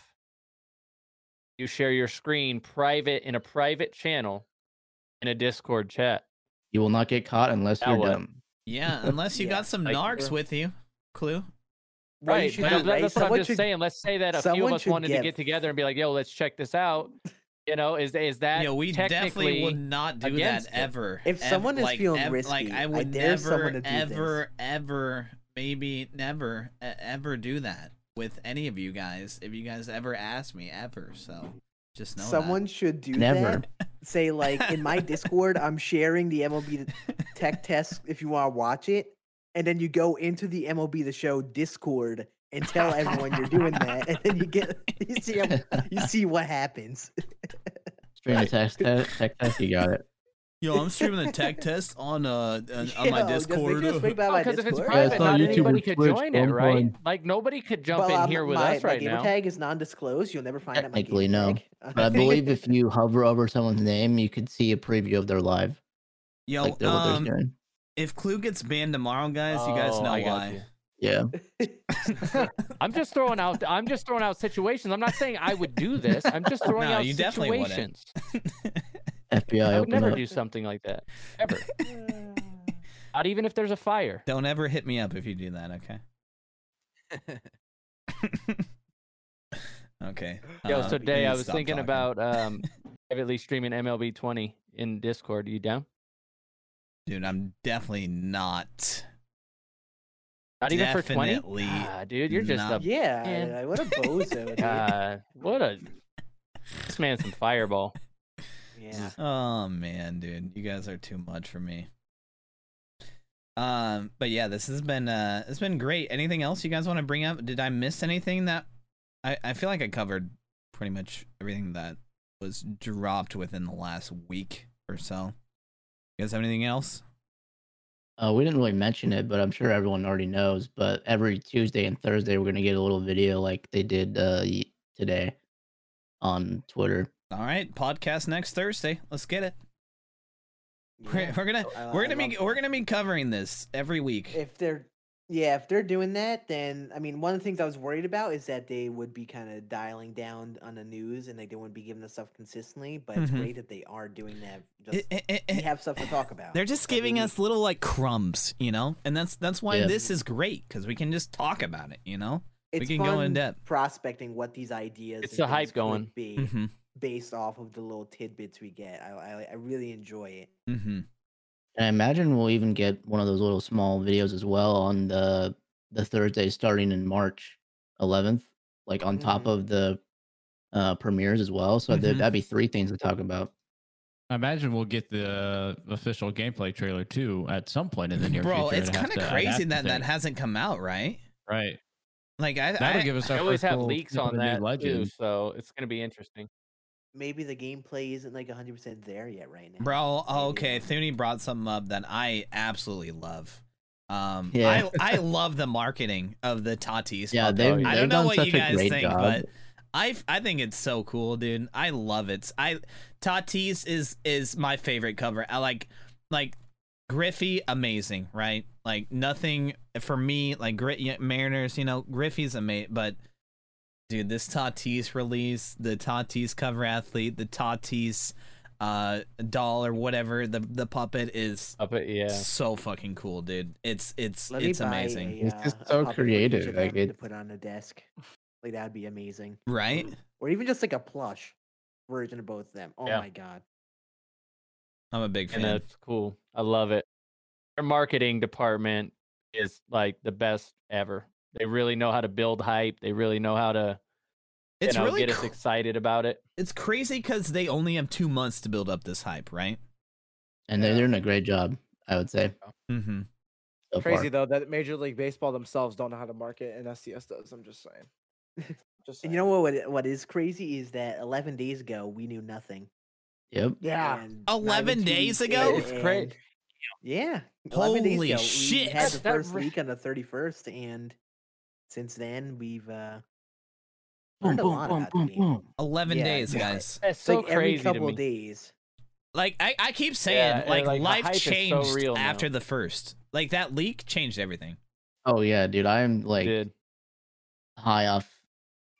you share your screen private in a private channel in a Discord chat? you will not get caught unless Now you're what? dumb. Yeah, unless you Yeah, got some like- narcs with you. Klue. Right, but do, that- right? that's what I'm just should- saying. Let's say that a few of us should wanted to get- get together and be like, "Yo, let's check this out." You know, is is that Yeah, we definitely would not do that against it. ever. If ev- someone is like, feeling ev- like risky, I I would dare never, someone to do ever, ever, maybe never, e- ever do that with any of you guys. If you guys ever ask me, ever. So just know that. Someone should do Never. that. Say like in my Discord, I'm sharing the MLB tech test if you want to watch it, and then you go into the MLB the Show Discord and tell everyone you're doing that, and then you get you see how- you see what happens. Stream a tech test, tech test, you got it. Yo, I'm streaming the tech test on uh on, on Yo, my Discord. sure to swing by my because if it's Discord. Yeah, it's private, not not anybody could Twitch, join it, right? fine. Like nobody could jump Well, in um, here with my, us right gamer now. tag is non-disclosed. You'll never find out my Technically, no. tag. But I believe if you hover over someone's name, you could see a preview of their live, Yo, like they're, what they're um, if Klue gets banned tomorrow, guys, you guys Oh, know I got why. You. Yeah, I'm just throwing out. I'm just throwing out situations. I'm not saying I would do this. I'm just throwing No, out you situations. FBI I would open never up. do something like that ever. Not even if there's a fire. Don't ever hit me up if you do that, okay? okay. Yo, uh, so we Dae, need I was thinking talking. about um privately streaming MLB 20 in Discord. Are you down? Dude, I'm definitely not. Not even for 20? Definitely Ah, dude, you're just not. a yeah, Man. What a bozo. dude. uh, what a this man's some fireball. yeah. Oh man, dude, you guys are too much for me. Um, but yeah, this has been uh, it's been great. Anything else you guys want to bring up? Did I miss anything that I I feel like I covered pretty much everything that was dropped within the last week or so. You guys have anything else? Uh, we didn't really mention it, but I'm sure everyone already knows. But every Tuesday and Thursday, we're gonna get a little video like they did uh, today on Twitter. All right, podcast next Thursday. Let's get it. We're, we're gonna I- we're gonna be love we're gonna be covering this every week. if they're yeah if they're doing that then i mean one of the things i was worried about is that they would be kind of dialing down on the news and like they wouldn't be giving us stuff consistently but it's Mhm. great that they are doing that just It- it- it- we have stuff to talk about They're just every giving week. us little like crumbs, you know, and that's that's why Yeah. this is great because we can just talk about it, you know. it's can go in depth. prospecting what these ideas It's and the hype going. be Mm-hmm. based off of the little tidbits we get i i, I really enjoy it Mm-hmm. And I imagine we'll even get one of those little small videos as well on the the Thursday starting in March 11th, like on top Mhm. of the uh, premieres as well. So Mhm. there that'd be three things to talk about. I imagine we'll get the official gameplay trailer too at some point in the near Bro, future. it's kind of crazy that that hasn't come out, right? right. Like I, That'll I give us I always have leaks on of new that too, so it's gonna be interesting. Maybe the gameplay isn't like 100% there yet right now Bro, oh, okay. Thuni brought something up that I absolutely love. Um, Yeah. I I love the marketing of the Tatis. Yeah, puppet. they've, Oh. I don't know done what such you a guys great think, job. but I I think it's so cool, dude. I love it. I Tatis is is my favorite cover. I like like Griffey, amazing, right? Like nothing for me. Like Grit Mariners, you know, Griffey's amazing, but dude, this Tatis release, the Tatis cover athlete, the Tatis uh doll or whatever the the puppet is Up it, yeah. so fucking cool dude it's it's Let it's amazing a, It's just uh, so puppet for each creative, of like, them to put on a desk like that'd be amazing right or even just like a plush version of both of them. Oh Yeah. my god. i'm a big fan and that's cool. I love it. Their marketing department is like the best ever. They really know how to build hype. They really know how to you know, really get us cr- excited about it. it's crazy because they only have two months to build up this hype right and they're doing a great job, I would say. mm-hmm So Crazy far. though that Major League Baseball themselves don't know how to market, and SDS does. I'm just saying. Just And saying. you know what? What what is crazy is that 11 days ago we knew nothing. Yep. Yeah. and 11 days ago? It's crazy. and- Yeah. 11 days Holy ago, We had the That- that first week on the 31st, and since then we've uh, Boom, a boom, lot boom, about boom, boom. 11 Yeah, days guys It's It's so like every crazy to couple me. days. like i, I keep saying and, like, like, life hype is so changed real now. after the first like that leak changed everything Oh yeah, dude. I'm like Did. high off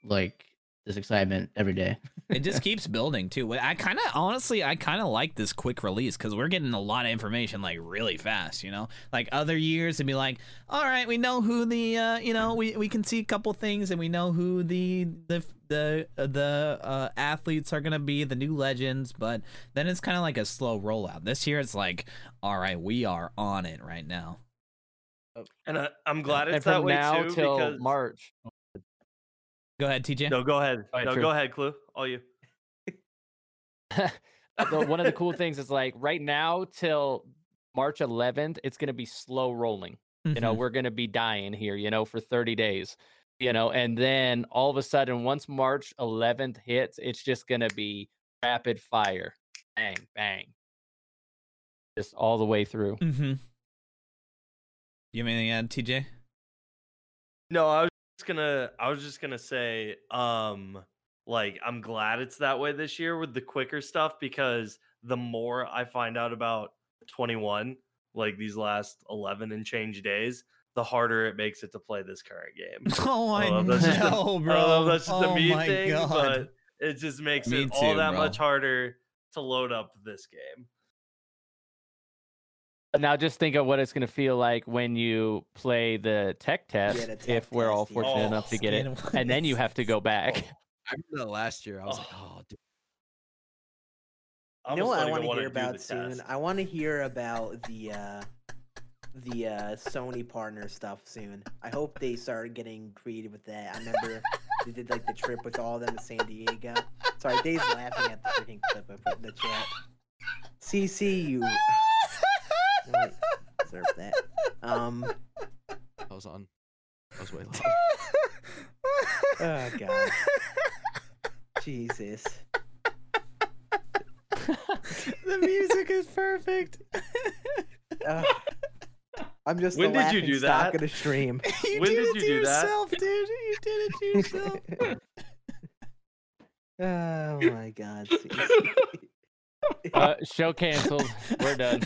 like this excitement every day. It just keeps building too i kind of honestly i kind of like this quick release because we're getting a lot of information like really fast you know like other years it'd be like all right we know who the uh you know we, we can see a couple things and we know who the the the uh, the uh, athletes are gonna be the new legends but then it's kind of like a slow rollout this year it's like all right we are on it right now And I, I'm glad and it's that from way now too till because March. go ahead tj No, go ahead. Alright, no, true. go ahead, Klue. All you. one of the cool things is like right now till March 11th, it's gonna be slow rolling. You know, Mhm. we're gonna be dying here. You know, for 30 days. You know, and then all of a sudden, once March 11th hits, it's just gonna be rapid fire, bang, bang, just all the way through. mm-hmm you have anything to add tj No, I was just gonna. I was just gonna say, um, like I'm glad it's that way this year with the quicker stuff because the more I find out about 21, like these last 11 and change days, the harder it makes it to play this current game. oh i I don't know that's just a- know I bro don't know if that's just oh a me thing, god but it just makes Me it all too, that bro. much harder to load up this game. Now just think of what it's going to feel like when you play the tech test, the tech if we're all test, yeah. fortunate Oh, enough to oh, get it, and then you have to go back. Oh. I remember that last year. I was like, Oh. oh, dude. You know what I want to hear about soon? test. I want to hear about the uh, the uh, Sony partner stuff soon. I hope they start getting creative with that. I remember they did like the trip with all of them to San Diego. Sorry, Dave's laughing at the freaking clip I put in the chat. CC, you. Wait, deserve that. Um. I was on. I was way loud. Oh God. Jesus. the music is perfect. Ugh. I'm just When the did you laughing do stock that? of the stream. you When did did it you to do that? yourself, dude. You did it to yourself. oh my God. Uh, show canceled. We're done.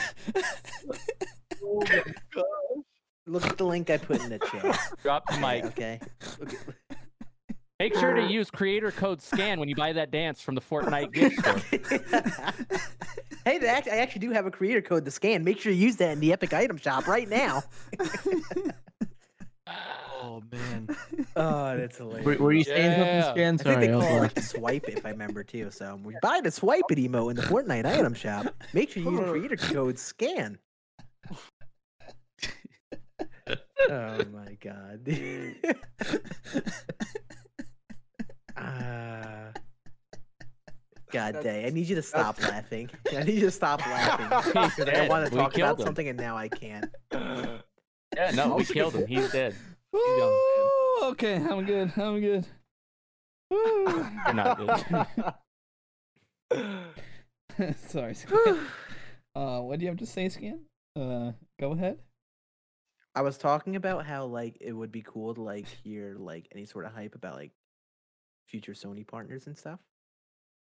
Look at the link I put in the chat. Drop the mic. Okay. Okay. Make sure to uh-huh. use creator code SCAN when you buy that dance from the Fortnite gift store. hey, that I actually do have a creator code to scan. Make sure you use that in the Epic Item Shop right now. Oh man. Oh, that's hilarious. Were, were you saying Yeah. something, Scann? I think they call it laughing. like swipe if I remember too. So we buy the swipe it emo in the Fortnite item shop. Make sure you use creator code Scann. oh my god. Ah. God That's- day. I need you to stop laughing. I need you to stop laughing. I want to talk about him. something and now I can't. Yeah, no, we killed him. He's dead. Ooh, okay, I'm good. I'm good. Ooh. You're not good. Sorry. Scann. uh, what do you have to say, Scann? Uh, go ahead. I was talking about how like it would be cool to like hear like any sort of hype about like future Sony partners and stuff.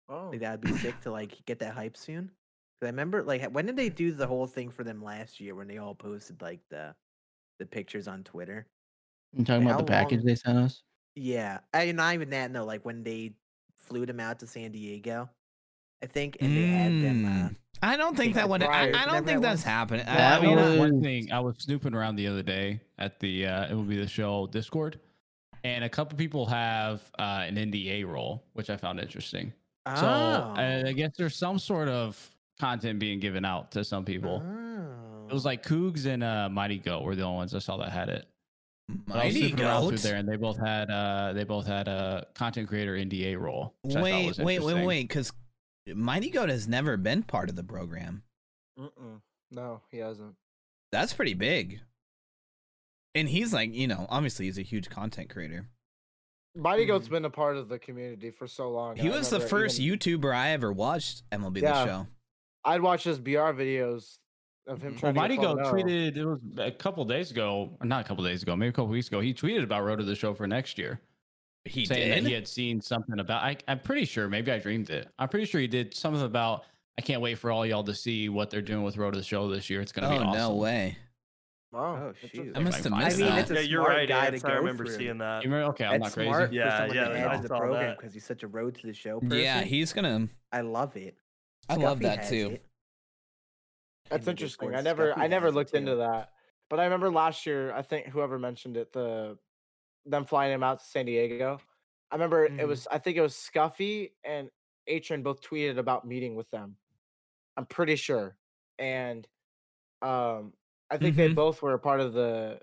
Oh. Like that'd be sick to like get that hype soon. Cause I remember like when did they do the whole thing for them last year when they all posted like the the pictures on Twitter? You talking Like, about the package long- they sent us? Yeah, I not even that. No, like when they flew them out to San Diego, I think, and they had them. Uh, Mm. I don't think think that like would. I, I don't remember think that that's happening. I- That I mean, was- one thing I was snooping around the other day at the uh, it will be the show Discord, and a couple people have uh, an NDA role, which I found interesting. So oh. uh, I guess there's some sort of content being given out to some people. It was Oh. like Cougs and uh, Mighty Goat were the only ones I saw that had it. But I was Mighty snooping around through there, and they both had uh, they both had a content creator NDA role. Which Wait, wait, wait, wait, because Mighty Goat has never been part of the program. Mm-mm. No, he hasn't. That's pretty big. And he's like, you know, obviously he's a huge content creator. Mighty Goat's Mhm. been a part of the community for so long. He I was the first even- YouTuber I ever watched MLB Yeah. the show. I'd watch his BR videos of him Mhm. trying Well, to Mighty Goat tweeted it was a couple days ago, or not a couple days ago, maybe a couple weeks ago. He tweeted about Road to the Show for next year, He saying did. that he had seen something about. I, I'm pretty sure, maybe I dreamed it. I'm pretty sure he did something about. I can't wait for all y'all to see what they're doing with Road to the Show this year. It's gonna oh be awesome. no way! Oh, Oh, shoot. I must have I missed mean, that. it's a yeah, you're smart right, guy Ance. to I remember through. seeing that. You remember? Okay, I'm That's not crazy. smart Yeah, for someone yeah, to I the program that. because he's such a road to the show person. yeah, he's gonna. I love it. I love that too. it. That's In the interesting. I never, Scuffy I never looked into that. But I remember last year. I think whoever mentioned it, the them flying him out to San Diego. I remember it Mhm. was. I think it was Scuffy and Atron both tweeted about meeting with them. I'm pretty sure, and um, I think they Mhm. both were a part of the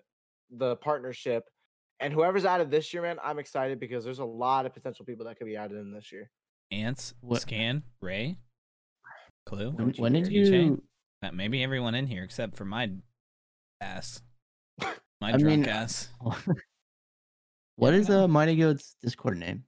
the partnership. And whoever's added this year, man, I'm excited because there's a lot of potential people that could be added in this year. Ance, What- Scann, Ray, Klue. When, when did you? Maybe everyone in here except for my ass. My I drunk mean, ass. what is uh Mighty Goat's Discord name?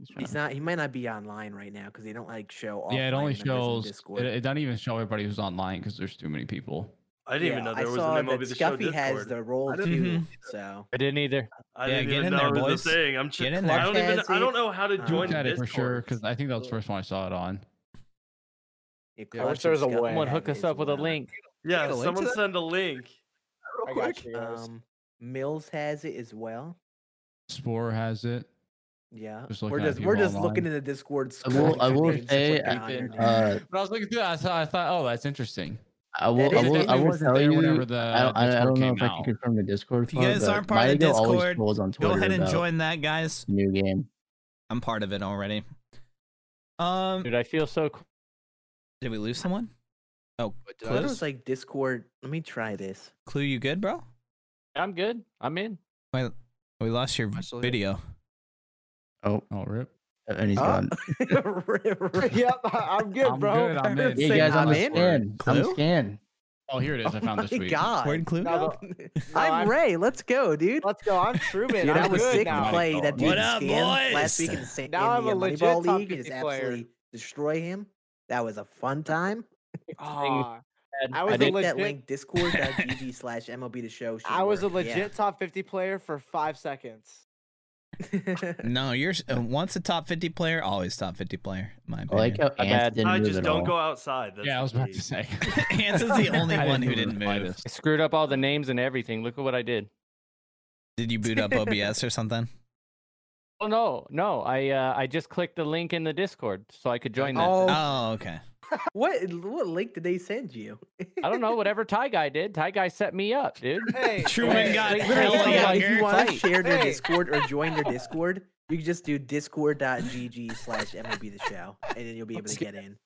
Just He's not. He might not be online right now because they don't like show. Yeah, it only shows. It, it doesn't even show everybody who's online because there's too many people. I didn't even know there I was saw an that MLB the show Scuffy has Discord. the role too. didn't- So I didn't either. I Yeah, didn't get even in know there, it was boys. a thing. I'm Get sure. in I don't even. I don't know how to join Look it for sure Discord. because I think that was the first one I saw it on. yeah, I wish there was a way. Someone hook us up with a link. Yeah, a link to someone send a link. I got you guys. Um, Mills has it as well. Spore has it. Yeah, Just we're just we're people just looking in the Discord. I will. I will through names and say. clicking I, on their names. uh, But I was looking through. I thought, I thought, oh, that's interesting. I will. I will. I will wasn't tell you. the I don't. I, I don't know came if I can confirm the Discord. If you guys but aren't part of the Mighty Goat always Discord, on Go ahead and join that, guys. New game. I'm part of it already. Um, Dude, I feel so. cool. did we lose someone? Oh, Wait, I did thought it Close? was like Discord. Let me try this. Klue, you good, bro? I'm good. I'm in. Wait, we lost your Am I video. Oh, Oh, rip. and he's Oh. gone. yep, I'm good, I'm bro. good, I'm in. Hey Say guys, I'm I'm in. Scann. I'm Klue? Scann. Oh, here it is. I found oh this my god. Word Klue? No, I'm, I'm- Ray. Let's go, dude. Let's go. I'm Truman. Dude, I'm that was good sick now. play that dude What up, Scann last boys? week in, Sa- Now I'm a uh, legit top League and just 50 player. absolutely destroy him. That was a fun time. Aw, I was a Click legit. that link discord.gg slash MLB the show. should I was a work, yeah. legit top 50 player for five seconds. No, you're uh, once a top 50 player, always top 50 player. In my I opinion. like how My Ance bad. didn't I just don't all. go outside. That's yeah, I was about to say. Hans is the only one who didn't the move. I screwed up all the names and everything. Look at what I did. Did you boot up OBS or something? Oh no, no. I uh, I just clicked the link in the Discord so I could join that. Oh. Oh, okay. What eh, what link did they send you? I don't know. Whatever TyGuy did, TyGuy set me up, dude. Hey, Truman hey, got Like, hella literally, if, yeah, you, if you want to share their Hey. Discord or join their Discord, you can just do discord.gg slash MLB the show, and then you'll be able to get in.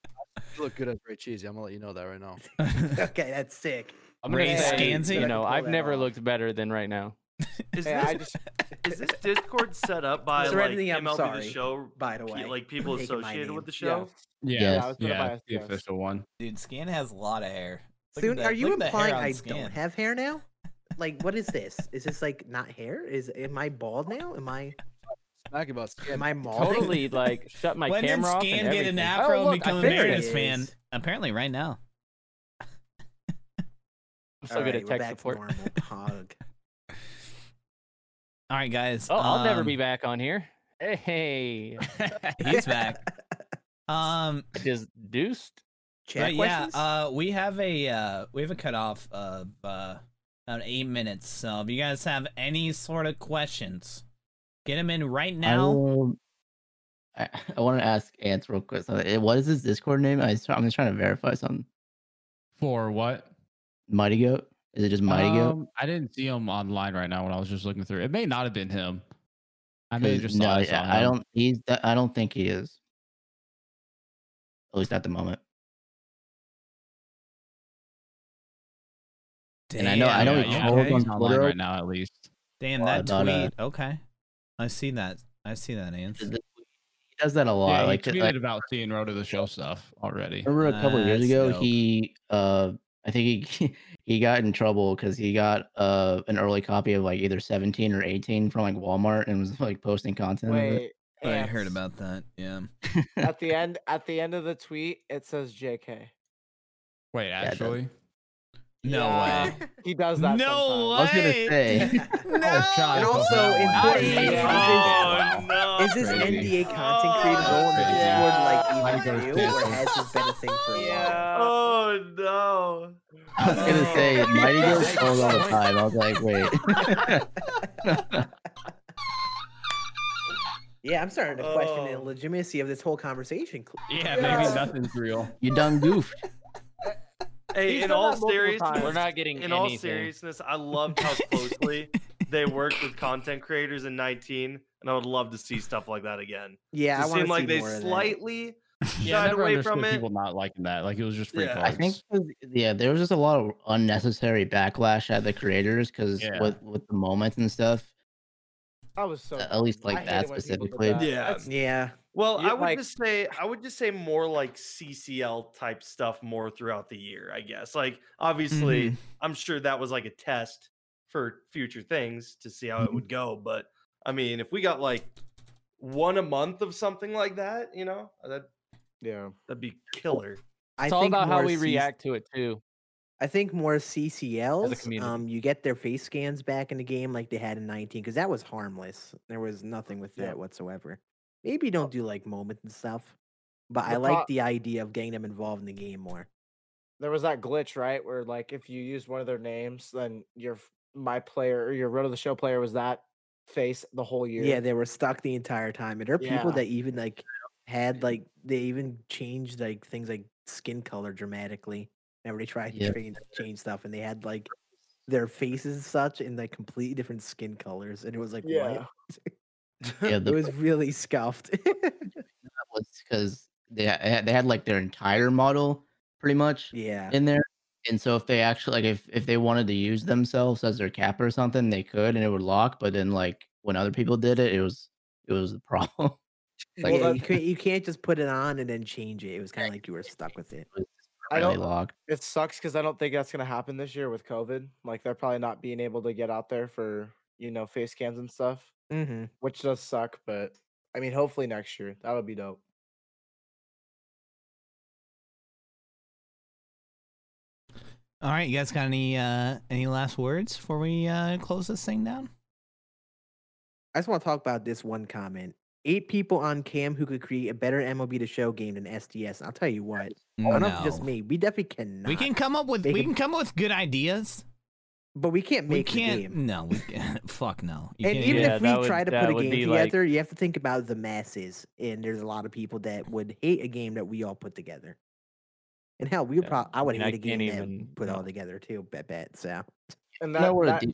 You look good as RayCheesy. I'm gonna let you know that right now. Okay, that's sick. I'm gonna Ray say, Scansy? you know, I've never off. looked better than right now. Is Hey, this I just is this Discord set up by like Serenity, I'm um, MLB sorry, the show? by the way, like people for taking my associated with the show. yes. Yeah, Yes. I was yeah, by the SDS. official one. Dude, Scann has a lot of hair. Look Soon, are you look hair implying I Scann. don't have hair now? Like, what is this? Is this like not hair? Is am I bald now? Am I Smack about skin. am I balding? Totally like shut my when did camera off. When Scann and get an afro oh, and look, become I a figured Mariners fan? Apparently, right now. I'm so All good right, at we're tech back to support. Normal. Hug. All right, guys. Oh, I'll never be um, back on here. Hey, He's back. Um, I just deuced. Chat but yeah, uh, we have a uh, we have a cutoff of uh, about eight minutes. So if you guys have any sort of questions, get them in right I, now. will- I, I want to ask Ance real quick. So, eh, what is his Discord name? I, I'm just trying to verify something. For what? Mighty Goat? Is it just Mighty Goat? Um, I didn't see him online right now when I was just looking through. It may not have been him. I may have 'Cause just saw no, this on I don't. He's. I don't think he is. At least at the moment. And I know- I know Damn, he yeah, okay. he's online Twitter. right now at least. Damn Well, that but, uh, tweet. Okay, I see that. I see that, Ance. He does that a lot. Yeah, like, he tweeted like about seeing Road to the Show stuff already. remember a couple years ago, dope. he. uh I think he he got in trouble because he got uh an early copy of like either 17 or 18 from like Walmart and was like posting content. of it. Wait, I heard about that. Yeah. at the end. At the end of the tweet, it says JK. Wait, it does. actually, No Yeah, way. He does that. No I was gonna way. say. no. John, And Oh, also wow. importantly, Oh no! is this Crazy. NDA content oh. creator role in the Crazy. Discord like I go even to new, or has this been a thing for a while? Yeah. Oh no! I was gonna say Mighty Goat trolls all the time. I was like, wait. Yeah, I'm starting to question the Oh. legitimacy of this whole conversation. yeah, maybe nothing's real. you done goofed. Hey, He's in all seriousness. We're not getting in all seriousness, I loved how closely they worked with content creators in 19, and I would love to see stuff like that again. Yeah, I it want to seemed see like they more of that. slightly Yeah, shied never away from it. people not liking that. Like it was just free Yeah. cards. I think 'cause- yeah, there was just a lot of unnecessary backlash at the creators because Yeah. with with the moments and stuff. I was so. At least like I that hated when people did specifically. that. Yeah. That's- Yeah, Well, You- I would like- just say I would just say more like CCL type stuff more throughout the year, I guess. Like obviously, Mhm. I'm sure that was like a test for future things to see how it would go, but I mean, if we got like one a month of something like that, you know, that Yeah. that'd be killer. I It's all think about how we C- react to it too. I think more CCLs. Um, you get their face scans back in the game like they had in 19 because that was harmless. There was nothing with Yeah. that whatsoever. Maybe don't do like moments and stuff, but I like pro- the idea of getting them involved in the game more. There was that glitch, right? Where like if you used one of their names, then your my player or your road of the show player was that face the whole year. Yeah, they were stuck the entire time, and there are people that even like had like they even changed like things like skin color dramatically. Whenever they tried Yep. to change, change stuff, and they had like their faces and such in like completely different skin colors, and it was like Yeah. what? Yeah, it was really scuffed. was because they they had, they had like their entire model pretty much yeah, in there. And so if they actually like if if they wanted to use themselves as their capper or something, they could and it would lock. But then like when other people did it, it was it was the problem. like yeah, that- you can't you can't just put it on and then change it. It was kind of like you were stuck with it. I don't. logged. It sucks because I don't think that's gonna happen this year with COVID. Like they're probably not being able to get out there for you know face cams and stuff, Mm-hmm. which does suck. But I mean, hopefully next year that would be dope. All right, you guys got any uh any last words before we uh close this thing down? I just want to talk about this one comment. Eight people on cam who could create a better MLB The Show game than SDS. I'll tell you what. I don't know if it's just me. We definitely cannot. We can come up with we can come up with good ideas. but we can't make the can't. game. No, we can't. Fuck no. You and can't even Yeah, if we that would- try to put a game be like- together, you have to think about the masses. And there's a lot of people that would hate a game that we all put together. And hell, we would Yeah, probably I I would mean, I hate a game can't even- put all together too. Bet bet. So And You that, know, we're that a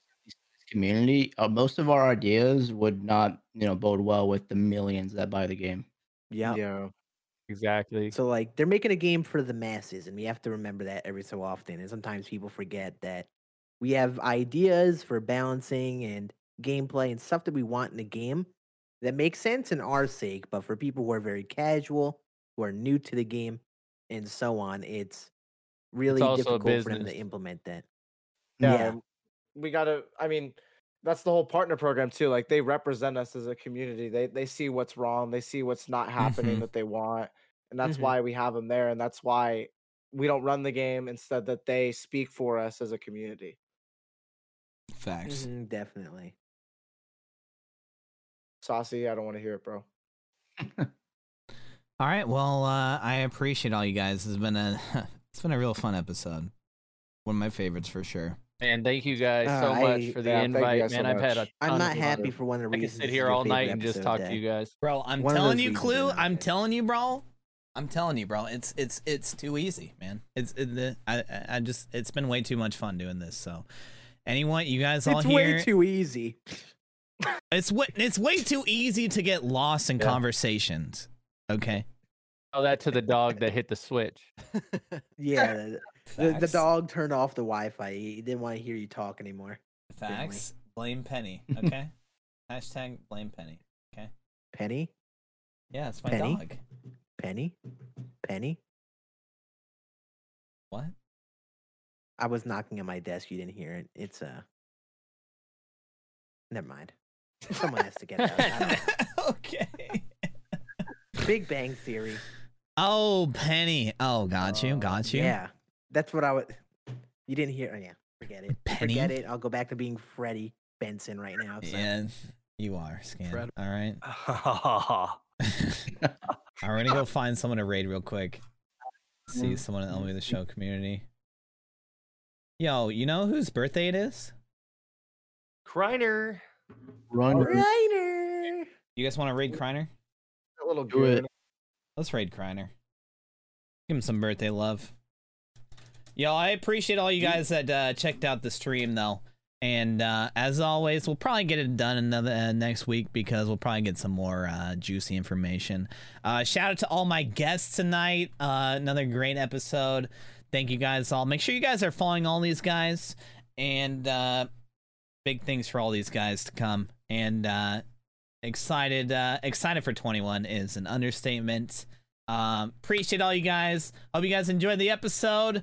community. Uh, most of our ideas would not, you know, bode well with the millions that buy the game. yeah. yeah. Exactly. So like they're making a game for the masses, and we have to remember that every so often. And sometimes people forget that we have ideas for balancing and gameplay and stuff that we want in a game that makes sense in our sake, but for people who are very casual, who are new to the game, and so on, it's really a difficult for them to implement that. Yeah, Yeah. we gotta. I mean, that's the whole partner program too. Like they represent us as a community. They they see what's wrong. They see what's not happening Mhm. that they want, and that's Mhm. why we have them there. And that's why we don't run the game. Instead, that they speak for us as a community. Facts. Mhm, definitely. Saucy, I don't want to hear it, bro. All right. Well, uh, I appreciate all you guys. It's been a it's been a real fun episode. One of my favorites for sure. And thank you guys so Uh, much I- for the yeah, invite, guys so man. I've had a ton I'm not fun. happy for one of the reasons. I could reasons. sit here all night and just talk that- to you guys. Bro, I'm One telling you, reasons Klue. you're I'm there. telling you, bro. I'm telling you, bro. It's it's it's too easy, man. It's it, the, I I- I just it's been way too much fun doing this. So, anyone, you guys all It's here, way too easy. it's way it's way too easy to get lost in Yeah. conversations. Okay. Tell that to the dog that hit the switch. Yeah, the, the, the dog turned off the Wi-Fi. He didn't want to hear you talk anymore. Facts. Blame Penny. Okay. Hashtag blame Penny. Okay. Penny, Yeah, it's my Penny? dog. Penny, Penny. What? I was knocking on my desk. You didn't hear it. It's uh. Never mind. Someone has to get it out. I don't know. okay. Big Bang Theory. Oh, Penny. Oh, got you. Oh, got you. Yeah, that's what I would. You didn't hear? Oh, yeah, forget it. Penny? Forget it. I'll go back to being Freddie Benson right now. So. Yeah, you are, Scann. Fred- All right. Ha I'm gonna go find someone to raid real quick. See someone in LB the show community. Yo, you know whose birthday it is? Kreiner. Run. Reiner. You guys want to raid Kreiner? That little Do it. Let's raid Kreiner. Give him some birthday love. Yo, I appreciate all you guys that uh, checked out the stream though. And uh, as always, we'll probably get it done another uh, next week because we'll probably get some more uh, juicy information. Uh, shout out to all my guests tonight. Uh, another great episode. Thank you guys all. Make sure you guys are following all these guys, and uh, big things for all these guys to come. And uh, excited, uh, excited for 21 is an understatement. Um, appreciate all you guys. Hope you guys enjoyed the episode.